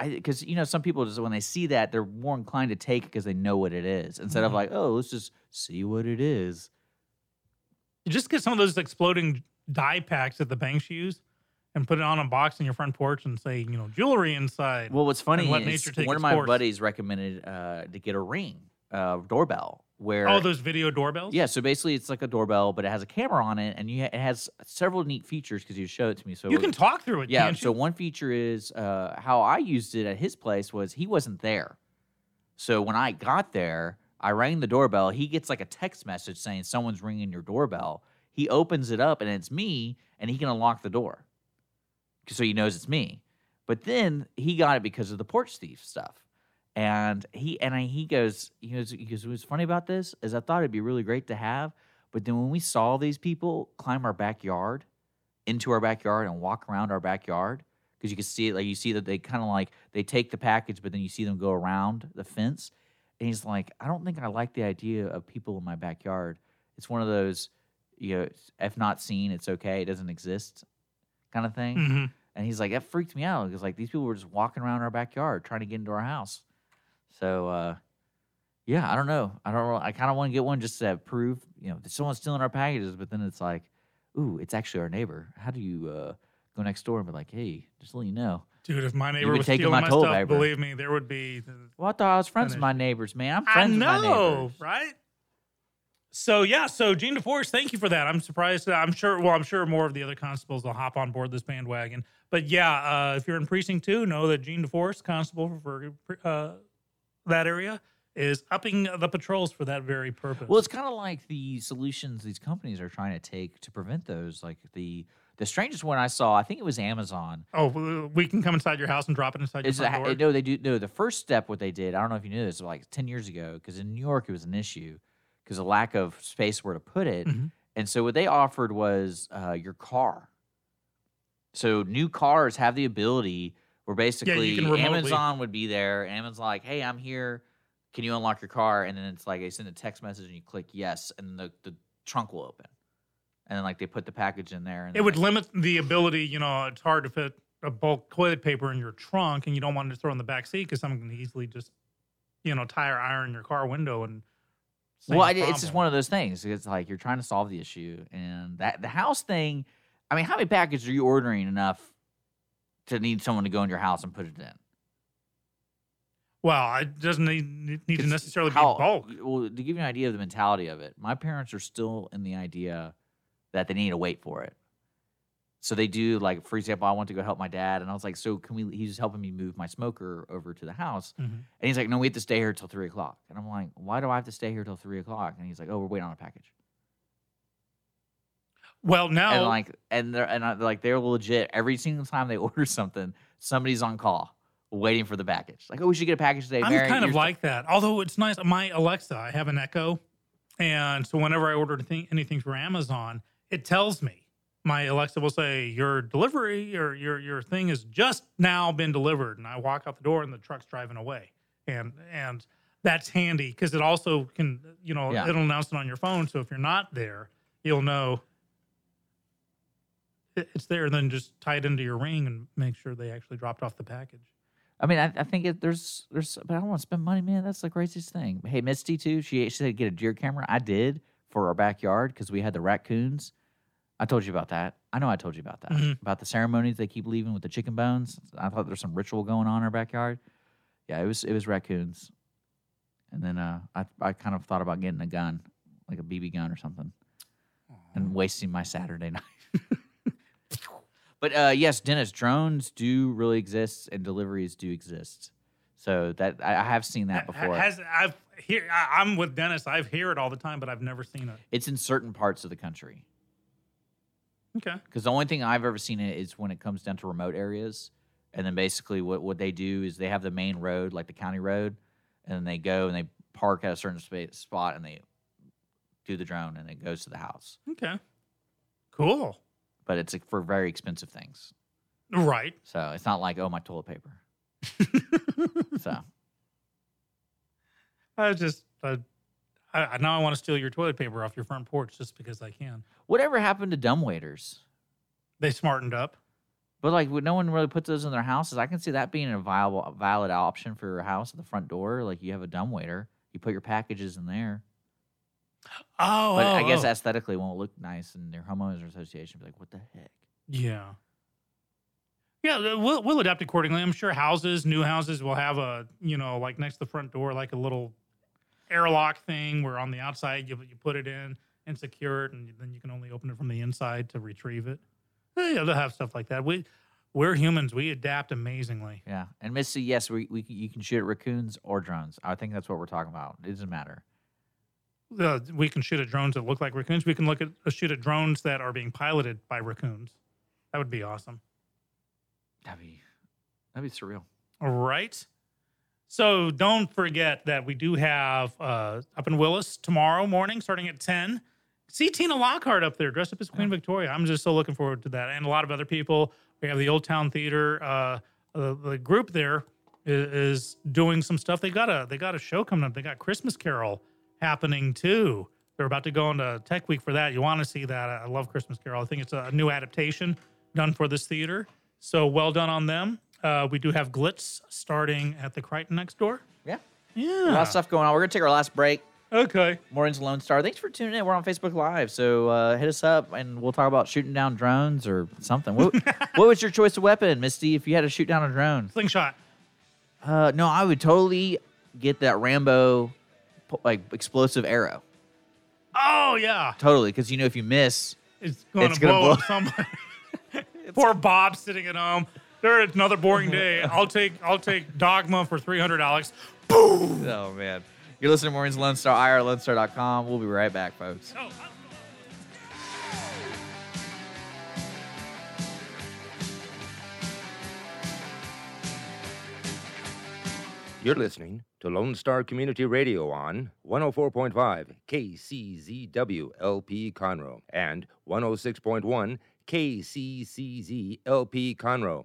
S3: I because you know some people just when they see that they're more inclined to take it because they know what it is instead of
S2: Mhm.
S3: like oh let's just see what it is.
S2: You just get some of those exploding dye packs that the banks use and put it on a box in your front porch and say, you know, jewelry inside.
S3: Well, what's funny
S2: let
S3: is
S2: nature take
S3: one of my
S2: course.
S3: buddies recommended uh, to get a ring uh, doorbell where
S2: Oh, those video doorbells?
S3: Yeah, so basically it's like a doorbell, but it has a camera on it, and you, it has several neat features because you showed it to me. So
S2: You can talk through it,
S3: Yeah. so one feature is uh, how I used it at his place was he wasn't there. So when I got there, I rang the doorbell. He gets like a text message saying someone's ringing your doorbell. He opens it up and it's me, and he can unlock the door, so he knows it's me. But then he got it because of the porch thief stuff. And he and I, he goes, he goes, he goes, what's funny about this is I thought it'd be really great to have, but then when we saw these people climb our backyard, into our backyard and walk around our backyard, because you can see it, like you see that they kind of like they take the package, but then you see them go around the fence. And he's like, I don't think I like the idea of people in my backyard. It's one of those, you know, if not seen, it's okay. It doesn't exist, kind of thing.
S2: Mhm.
S3: And he's like, that freaked me out because like these people were just walking around our backyard trying to get into our house. So uh, yeah, I don't know. I don't. know. I kind of want to get one just to prove, you know, that someone's stealing our packages. But then it's like, ooh, it's actually our neighbor. How do you uh, go next door and be like, hey, just let you know,
S2: Dude, if my neighbor was
S3: taking
S2: stealing
S3: my
S2: my, stuff,
S3: paper.
S2: believe me, there would be.
S3: well, I thought I was friends with my neighbors, man. I'm
S2: I
S3: friends with my neighbors.
S2: right? So yeah, so Gene DeForest, thank you for that. I'm surprised. I'm sure. Well, I'm sure more of the other constables will hop on board this bandwagon. But yeah, uh, if you're in precinct two, know that Gene DeForest, constable for uh, that area, is upping the patrols for that very purpose.
S3: Well, it's kind of like the solutions these companies are trying to take to prevent those. Like the the strangest one I saw, I think it was Amazon.
S2: oh, we can come inside your house and drop it inside your
S3: Is
S2: front
S3: that,
S2: door.
S3: no, they do. No, the first step, what they did, I don't know if you knew this, like ten years ago, because in New York it was an issue because the lack of space where to put it,
S2: Mhm.
S3: and so what they offered was uh, your car. So new cars have the ability where basically
S2: remotely-
S3: Amazon would be there. and Amazon's like, "Hey, I'm here. Can you unlock your car?" And then it's like they send a text message and you click yes, and the, the trunk will open. And then like they put the package in there. And
S2: It would limit the ability. You know, it's hard to fit a bulk toilet paper in your trunk, and you don't want to throw in the back seat because someone can easily just, you know, tire iron your car window and. Same
S3: Well, I, it's just one of those things. It's like you're trying to solve the issue, and that the house thing. I mean, how many packages are you ordering enough to need someone to go in your house and put it in?
S2: Well, it doesn't need, need to necessarily
S3: how-
S2: be bulk.
S3: Well, to give you an idea of the mentality of it, my parents are still in the idea that they need to wait for it. So they do like, for example, I want to go help my dad, and I was like, so can we? He's helping me move my smoker over to the house,
S2: Mhm.
S3: and he's like, no, we have to stay here till three o'clock, and I'm like, why do I have to stay here till three o'clock? And he's like, oh, we're waiting on a package.
S2: Well, now
S3: and like, and they're and I, like they're legit. Every single time they order something, somebody's on call waiting for the package. Like, oh, we should get a package today.
S2: I'm
S3: Mary,
S2: kind of like that. Although it's nice. My Alexa, I have an Echo, and so whenever I order anything, anything through Amazon, it tells me. My Alexa will say, "Your delivery or your your thing has just now been delivered," and I walk out the door and the truck's driving away, and and that's handy because it also can you know
S3: Yeah.
S2: it'll announce it on your phone. So if you're not there, you'll know it's there. Then just tie it into your ring and make sure they actually dropped off the package.
S3: I mean, I, I think it, there's there's, but I don't want to spend money, man. That's the craziest thing. Hey, Misty too. She she said get a deer camera. I did for our backyard because we had the raccoons. I told you about that. I know I told you about that.
S2: Mhm.
S3: About the ceremonies they keep leaving with the chicken bones. I thought there's some ritual going on in our backyard. Yeah, it was it was raccoons. And then uh, I I kind of thought about getting a gun, like a BB gun or something, and wasting my Saturday night. But uh, yes, Dennis, drones do really exist and deliveries do exist. So that I, I have seen that before.
S2: Has I've here I- I'm with Dennis. I've hear it all the time, but I've never seen it.
S3: it's in certain parts of the country.
S2: Okay.
S3: Because the only thing I've ever seen it is when it comes down to remote areas. And then basically what, what they do is they have the main road, like the county road, and then they go and they park at a certain spa- spot and they do the drone and it goes to the house.
S2: Okay. Cool.
S3: But it's like for very expensive things.
S2: Right.
S3: So it's not like, oh, my toilet paper. so
S2: I just I, I now I want to steal your toilet paper off your front porch just because I can.
S3: whatever happened to dumb waiters?
S2: They smartened up.
S3: But like, no one really puts those in their houses. I can see that being a viable, valid option for your house at the front door. Like, you have a dumb waiter, you put your packages in there.
S2: Oh,
S3: but
S2: oh,
S3: I guess
S2: oh.
S3: aesthetically, it won't look nice, and your homeowners association will be like, "What the heck?"
S2: Yeah. Yeah, uh, we'll we'll adapt accordingly. I'm sure houses, new houses, will have a you know like next to the front door, like a little airlock thing where on the outside you you put it in and secure it, and then you can only open it from the inside to retrieve it. Eh, Yeah, they'll have stuff like that. We we're humans. We adapt amazingly.
S3: Yeah, and Missy, yes, we, we you can shoot at raccoons or drones. I think that's what we're talking about. It doesn't matter.
S2: Uh, we can shoot at drones that look like raccoons. We can look at uh, shoot at drones that are being piloted by raccoons. That would be awesome.
S3: That'd be that'd be surreal.
S2: All right. So don't forget that we do have uh, up in Willis tomorrow morning, starting at 10. See Tina Lockhart up there dressed up as Queen Victoria. I'm just so looking forward to that. And a lot of other people. We have the Old Town Theater. Uh, the, the group there is, is doing some stuff. They got a they got a show coming up. They got Christmas Carol happening too. They're about to go into Tech Week for that. You want to see that? I love Christmas Carol. I think it's a new adaptation done for this theater. So well done on them. Uh, we do have Glitz starting at the Crighton next door.
S3: Yeah.
S2: Yeah.
S3: A lot of stuff going on. We're gonna take our last break.
S2: Okay.
S3: Morning's Lone Star. Thanks for tuning in. We're on Facebook Live, so uh, hit us up and we'll talk about shooting down drones or something. What, what was your choice of weapon, Misty? If you had to shoot down a drone,
S2: slingshot.
S3: Uh, no, I would totally get that Rambo, like explosive arrow.
S2: Oh yeah.
S3: Totally, because you know if you miss,
S2: It's going to
S3: gonna
S2: blow, up
S3: blow-
S2: somebody. Poor Bob sitting at home. There, it's another boring day. I'll take I'll take Dogma for three hundred Alex. Boom.
S3: Oh man. You're listening to Mornings Lone Star, IRLoneStar.com. We'll be right back, folks.
S17: Oh, You're listening to Lone Star Community Radio on 104.5 KCZW LP Conroe and 106.1 KCCZ LP Conroe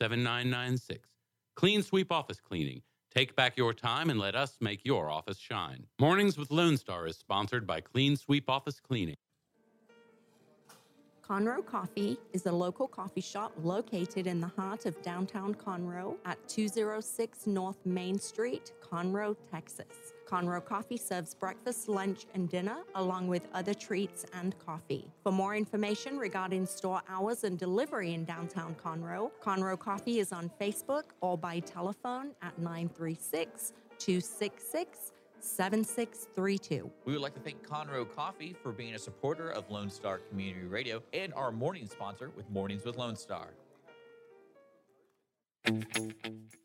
S5: 7996. Clean Sweep Office Cleaning. Take back your time and let us make your office shine. Mornings with Lone Star is sponsored by Clean Sweep Office Cleaning.
S4: Conroe Coffee is a local coffee shop located in the heart of downtown Conroe at 206 North Main Street, Conroe, Texas. Conroe Coffee serves breakfast, lunch, and dinner, along with other treats and coffee. For more information regarding store hours and delivery in downtown Conroe, Conroe Coffee is on Facebook or by telephone at 936 266 7632.
S18: We would like to thank Conroe Coffee for being a supporter of Lone Star Community Radio and our morning sponsor with Mornings with Lone Star.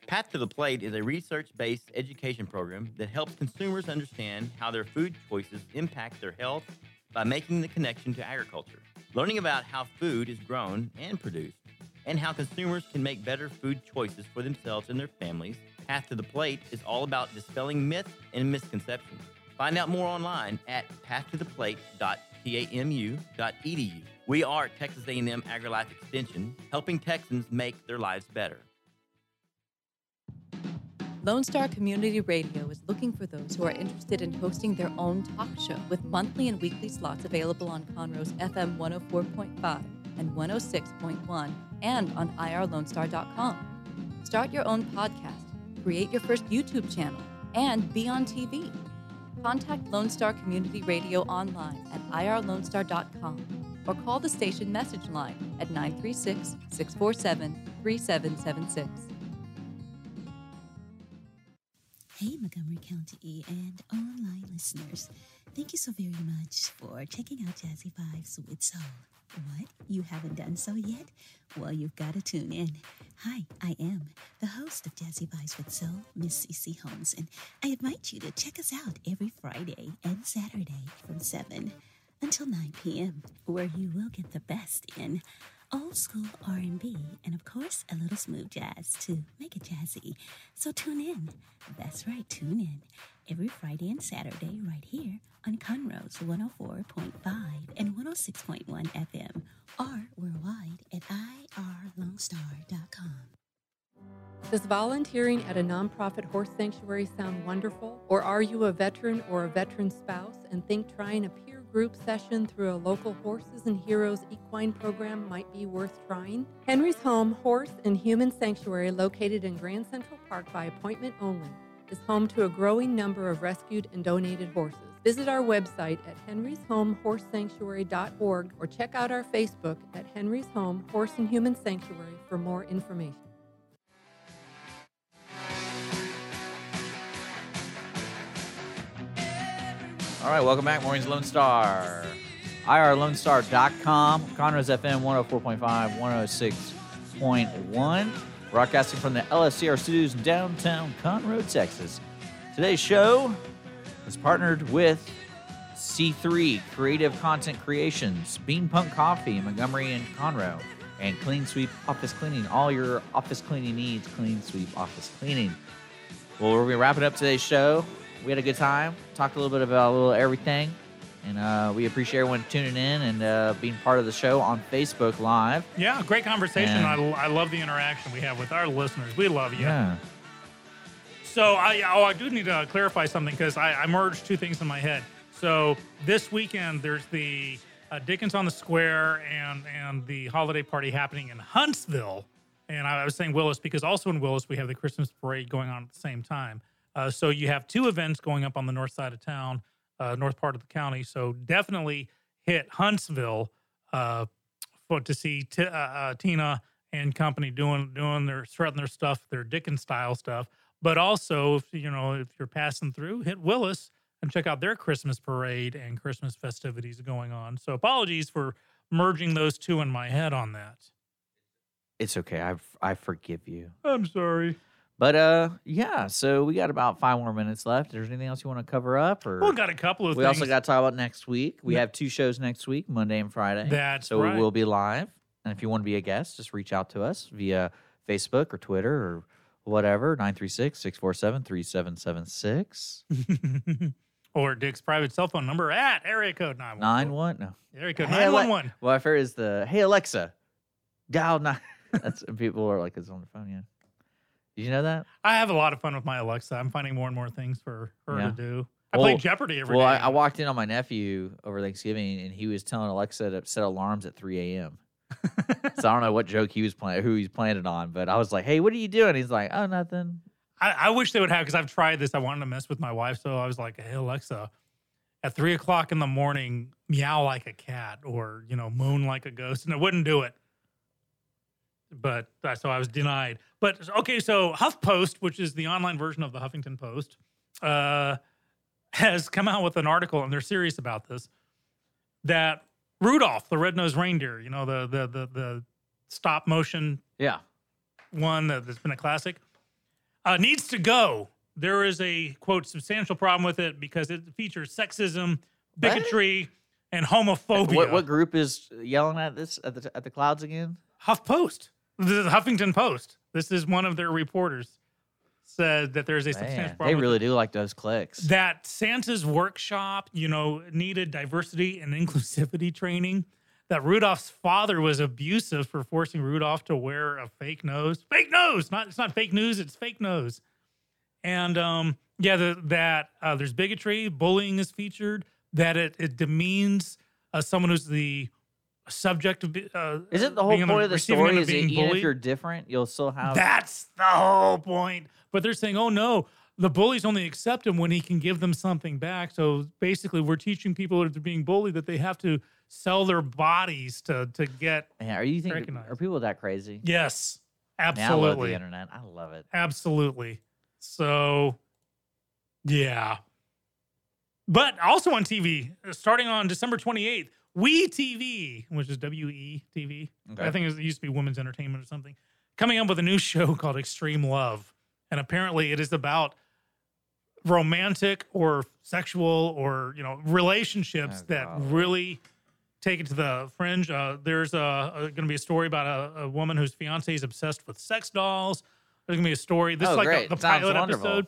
S19: Path to the Plate is a research based education program that helps consumers understand how their food choices impact their health by making the connection to agriculture. Learning about how food is grown and produced, and how consumers can make better food choices for themselves and their families, Path to the Plate is all about dispelling myths and misconceptions. Find out more online at pathtotheplate.tamu.edu. We are Texas A&M AgriLife Extension, helping Texans make their lives better.
S14: Lone Star Community Radio is looking for those who are interested in hosting their own talk show with monthly and weekly slots available on Conroe's FM 104.5 and 106.1 and on irlonestar.com. Start your own podcast, create your first YouTube channel, and be on TV. Contact Lone Star Community Radio online at irlonestar.com or call the station message line at 936 647 3776.
S12: Hey, Montgomery County E and online listeners. Thank you so very much for checking out Jazzy Vibes with Soul. What? You haven't done so yet? Well, you've got to tune in. Hi, I am the host of Jazzy Vibes with Soul, Miss Cece Holmes, and I invite you to check us out every Friday and Saturday from 7 until 9 p.m., where you will get the best in old school R&B and of course a little smooth jazz to make it jazzy. So tune in. That's right, tune in every Friday and Saturday right here on Conroe's 104.5 and 106.1 FM or worldwide at irlonestar.com.
S20: Does volunteering at a nonprofit horse sanctuary sound wonderful? Or are you a veteran or a veteran spouse and think trying a peer group session through a local Horses and Heroes equine program might be worth trying? Henry's Home Horse and Human Sanctuary, located in Grand Central Park by appointment only, is home to a growing number of rescued and donated horses. Visit our website at henryshomehorsesanctuary.org or check out our Facebook at Henry's Home Horse and Human Sanctuary for more information.
S3: All right, welcome back. Morning's Lone Star. IRLoneStar.com. Conroe's FM 104.5, 106.1. Broadcasting from the LSCR studios in downtown Conroe, Texas. Today's show is partnered with C3 Creative Content Creations, Bean Punk Coffee in Montgomery and Conroe, and Clean Sweep Office Cleaning. All your office cleaning needs, Clean Sweep Office Cleaning. Well, we're going to wrapping up today's show. We had a good time, talked a little bit about a little everything, and uh, we appreciate everyone tuning in and uh, being part of the show on Facebook Live.
S2: Yeah, great conversation.
S3: And-
S2: I, I love the interaction we have with our listeners. We love you.
S3: Yeah.
S2: So I oh I do need to clarify something because I, I merged two things in my head. So this weekend there's the uh, Dickens on the Square and and the holiday party happening in Huntsville, and I was saying Willis because also in Willis we have the Christmas parade going on at the same time. Uh, so you have two events going up on the north side of town, uh, north part of the county. So definitely hit Huntsville uh, for to see T- uh, uh, Tina and company doing doing their shredding their stuff, their Dickens style stuff. But also, if you know, if you're passing through, hit Willis and check out their Christmas parade and Christmas festivities going on. So apologies for merging those two in my head on that.
S3: It's okay. I, I forgive you.
S2: I'm sorry.
S3: But uh, yeah. So we got about five more minutes left. Is there anything else you want to cover up? Or
S2: Well, got a couple of
S3: we also got to talk about next week. We have two shows next week, Monday and Friday.
S2: That's
S3: so
S2: right.
S3: we will be live. And if you want to be a guest, just reach out to us via Facebook or Twitter or whatever 936 647 3776.
S2: or Dick's private cell phone number at area code 911.
S3: Nine one no.
S2: Area code
S3: Hey, Ale-
S2: 911.
S3: Well, I heard is the hey Alexa, dial nine. That's people are like it's on the phone. Yeah. Did you know that?
S2: I have a lot of fun with my Alexa. I'm finding more and more things for her
S3: Yeah.
S2: to do. I play Jeopardy every
S3: well,
S2: day.
S3: I, I walked in on my nephew over Thanksgiving, and he was telling Alexa to set alarms at 3 a.m. so I don't know what joke he was playing, who he's playing it on, but I was like, "Hey, what are you doing?" He's like, "Oh, nothing."
S2: I, I wish they would have because I've tried this. I wanted to mess with my wife, so I was like, "Hey Alexa, at three o'clock in the morning, meow like a cat, or you know, moan like a ghost," and it wouldn't do it. But uh, so I was denied. But okay, so HuffPost, which is the online version of the Huffington Post, uh, has come out with an article, and they're serious about this. That Rudolph, the red-nosed reindeer, you know, the the the, the stop motion
S3: Yeah.
S2: one that- that's been a classic, uh, needs to go. There is a quote substantial problem with it because it features sexism, bigotry, and homophobia.
S3: What, what group is yelling at this at the at the clouds again?
S2: HuffPost, the Huffington Post. This is one of their reporters said that there's a substantial problem.
S3: they really do like those clicks.
S2: that Santa's workshop, you know, needed diversity and inclusivity training. That Rudolph's father was abusive for forcing Rudolph to wear a fake nose. Fake nose, not it's not fake news, it's fake nose. And um, yeah, the, that uh, there's bigotry, bullying is featured. That it it demeans uh, someone who's the subject of. Uh,
S3: Isn't the whole point of the story is
S2: being
S3: even if you're different, you'll still have
S2: That's the whole point. But they're saying, oh no, the bullies only accept him when he can give them something back. So basically, we're teaching people that they're being bullied that they have to sell their bodies to to get.
S3: Are you thinking?
S2: recognized.
S3: are people that crazy?
S2: Yes,
S3: Man, I love
S2: absolutely,
S3: the internet. I love it.
S2: absolutely. So, yeah. But also on TV, uh, starting on December 28th, We TV, which is W E TV,
S3: Okay.
S2: I think it used to be Women's Entertainment or something, coming up with a new show called Extreme Love. And apparently it is about romantic or sexual or, you know, relationships
S3: Oh,
S2: that really take it to the fringe. Uh, there's a, a going to be a story about a, a woman whose fiance is obsessed with sex dolls. There's going to be a story. This
S3: Oh,
S2: is like
S3: great.
S2: the, the
S3: Sounds
S2: pilot
S3: wonderful.
S2: episode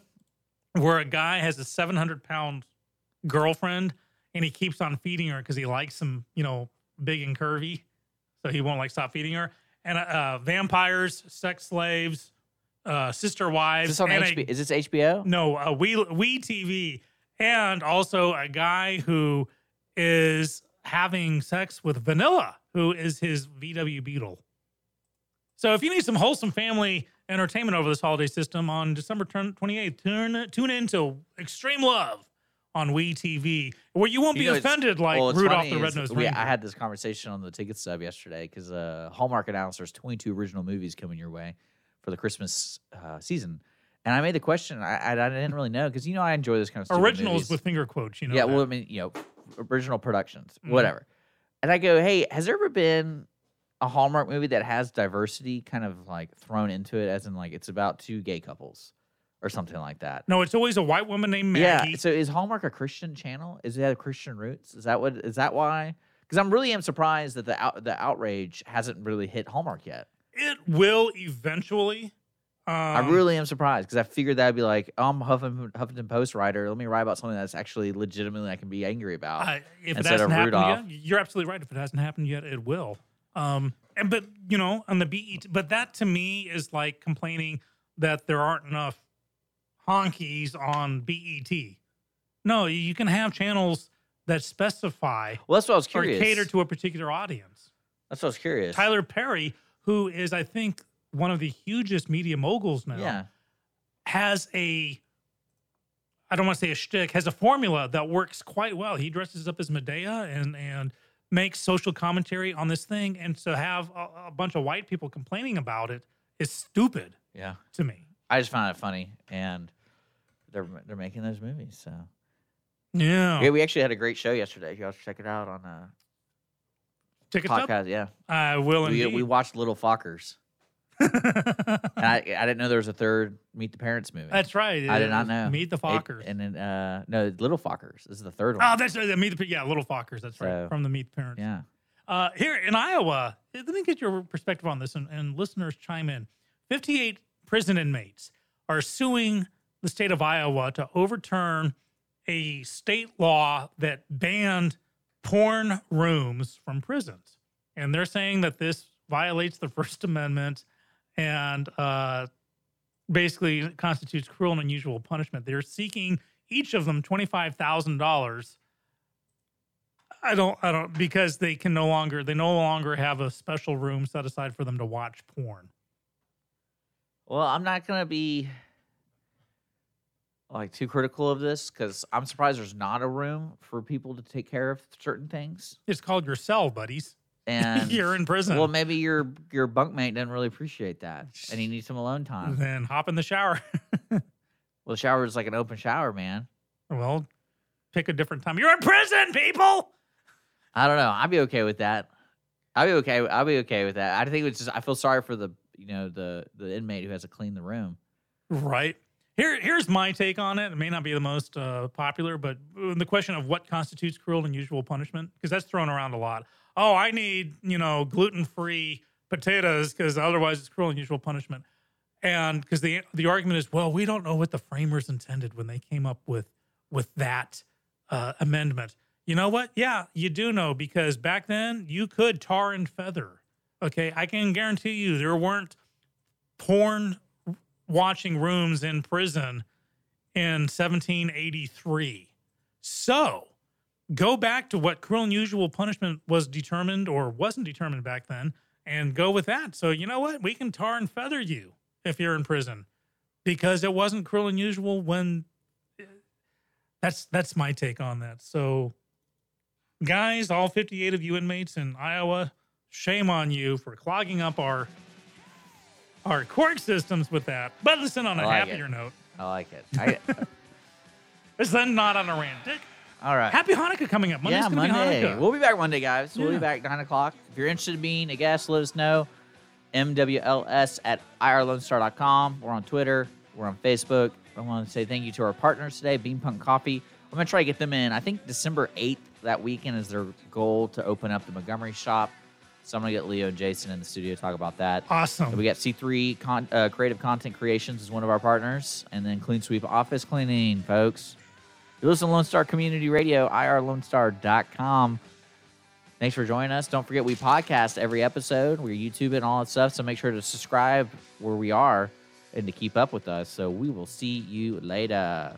S2: where a guy has a 700 pound girlfriend and he keeps on feeding her because he likes them, you know, big and curvy. So he won't like stop feeding her. And uh, uh, vampires, sex slaves, uh, sister wives.
S3: Is this on
S2: and a-
S3: HBO? Is this HBO?
S2: no, uh, we we TV, and also a guy who is having sex with Vanilla, who is his VW Beetle. So if you need some wholesome family entertainment over this holiday system on December 28th, tune tune into Extreme Love on We TV, where you won't
S3: You
S2: be
S3: know,
S2: offended like
S3: well,
S2: Rudolph the Red-Nosed Reindeer.
S3: I had this conversation on the ticket stub yesterday because uh, Hallmark announced there's 22 original movies coming your way for the Christmas uh, season. And I made the question, I, I, I didn't really know because, you know, I enjoy this kind of
S2: Originals with finger quotes, you know.
S3: yeah,
S2: that.
S3: well, I mean, you know, original productions,
S2: Mhm.
S3: whatever. And I go, hey, has there ever been a Hallmark movie that has diversity kind of like thrown into it, as in like it's about two gay couples or something like that?
S2: no, it's always a white woman named Maggie.
S3: Yeah. So is Hallmark a Christian channel? Is it have Christian roots? Is that what? Is that why? Because I'm really am surprised that the out, the outrage hasn't really hit Hallmark yet.
S2: It will eventually. Um,
S3: I really am surprised because I figured that'd be like, oh, I'm a Huffington, Huffington Post writer. Let me write about something that's actually legitimately I can be angry about
S2: if it hasn't happened
S3: Rudolph.
S2: yet, you're absolutely right. If it hasn't happened yet, it will. Um, and but you know, on the BET, but that to me is like complaining that there aren't enough honkies on BET. No, you can have channels that specify
S3: Well, that's what I was curious.
S2: or cater to a particular audience.
S3: That's what I was curious.
S2: Tyler Perry, who is I think one of the hugest media moguls now,
S3: Yeah.
S2: has a I don't want to say a shtick, has a formula that works quite well. He dresses up as Madea and and makes social commentary on this thing, and to have a, a bunch of white people complaining about it is stupid
S3: Yeah.
S2: to me.
S3: I just found it funny, and they're they're making those movies. So
S2: Yeah.
S3: yeah, we actually had a great show yesterday. If You guys should check it out on uh,
S2: Tickets up?
S3: podcast. Yeah,
S2: I will
S3: we,
S2: indeed.
S3: we watched Little Fockers. I, I didn't know there was a third Meet the Parents movie.
S2: That's right.
S3: I did not know.
S2: Meet the
S3: It-
S2: Fockers.
S3: and then uh, no, Little Fockers. This is the third one.
S2: Oh, that's uh, Meet the yeah, Little Fockers. That's right from the Meet the Parents.
S3: yeah.
S2: Uh, here in Iowa, let me get your perspective on this, and, and listeners chime in. 58 prison inmates are suing the state of Iowa to overturn a state law that banned porn rooms from prisons. And they're saying that this violates the First Amendment and uh, basically constitutes cruel and unusual punishment. They're seeking each of them twenty five thousand dollars. I don't, I don't, because they can no longer, they no longer have a special room set aside for them to watch porn.
S3: Well, I'm not gonna be like too critical of this because I'm surprised there's not a room for people to take care of certain things.
S2: It's called your cell, buddies.
S3: And
S2: You're in prison.
S3: Well, maybe your your bunkmate doesn't really appreciate that, and he needs some alone time.
S2: Then hop in the shower.
S3: well, the shower is like an open shower, man.
S2: Well, pick a different time. You're in prison, people.
S3: I don't know. I'd be okay with that. I'd be okay. I'd be okay with that. I think it's just I feel sorry for the you know the the inmate who has to clean the room.
S2: Right. Here, here's my take on it. It may not be the most uh, popular, but uh, the question of what constitutes cruel and unusual punishment, because that's thrown around a lot. Oh, I need you know gluten free potatoes because otherwise it's cruel and unusual punishment. And because the the argument is, well, we don't know what the framers intended when they came up with with that uh, amendment. You know what? Yeah, you do know because back then you could tar and feather. Okay, I can guarantee you there weren't porn watching rooms in prison in 1783. So go back to what cruel and unusual punishment was determined or wasn't determined back then and go with that. So, you know what? We can tar and feather you if you're in prison because it wasn't cruel and unusual when that's that's my take on that. So guys, all 58 of you inmates in Iowa, shame on you for clogging up our our court systems with that. But listen on a
S3: like
S2: happier
S3: it.
S2: note.
S3: I like it. I, uh,
S2: Let's then not on a rant. Dick,
S3: all right.
S2: Happy Hanukkah coming up. Monday's
S3: yeah,
S2: gonna
S3: Monday.
S2: be Hanukkah.
S3: We'll be back Monday, guys. We'll be
S2: Yeah.
S3: back nine o'clock. If you're interested in being a guest, let us know. MWLS at irlonestar.com. We're on Twitter. We're on Facebook. I want to say thank you to our partners today, Beanpunk Coffee. I'm going to try to get them in. I think December 8th, that weekend, is their goal to open up the Montgomery shop. So I'm going to get Leo and Jason in the studio to talk about that.
S2: Awesome.
S3: We got C3 Con- uh, Creative Content Creations is one of our partners. And then Clean Sweep Office Cleaning, folks. You listen to Lone Star Community Radio, irlonestar.com. Thanks for joining us. Don't forget we podcast every episode. We're YouTube and all that stuff. So make sure to subscribe where we are and to keep up with us. So we will see you later.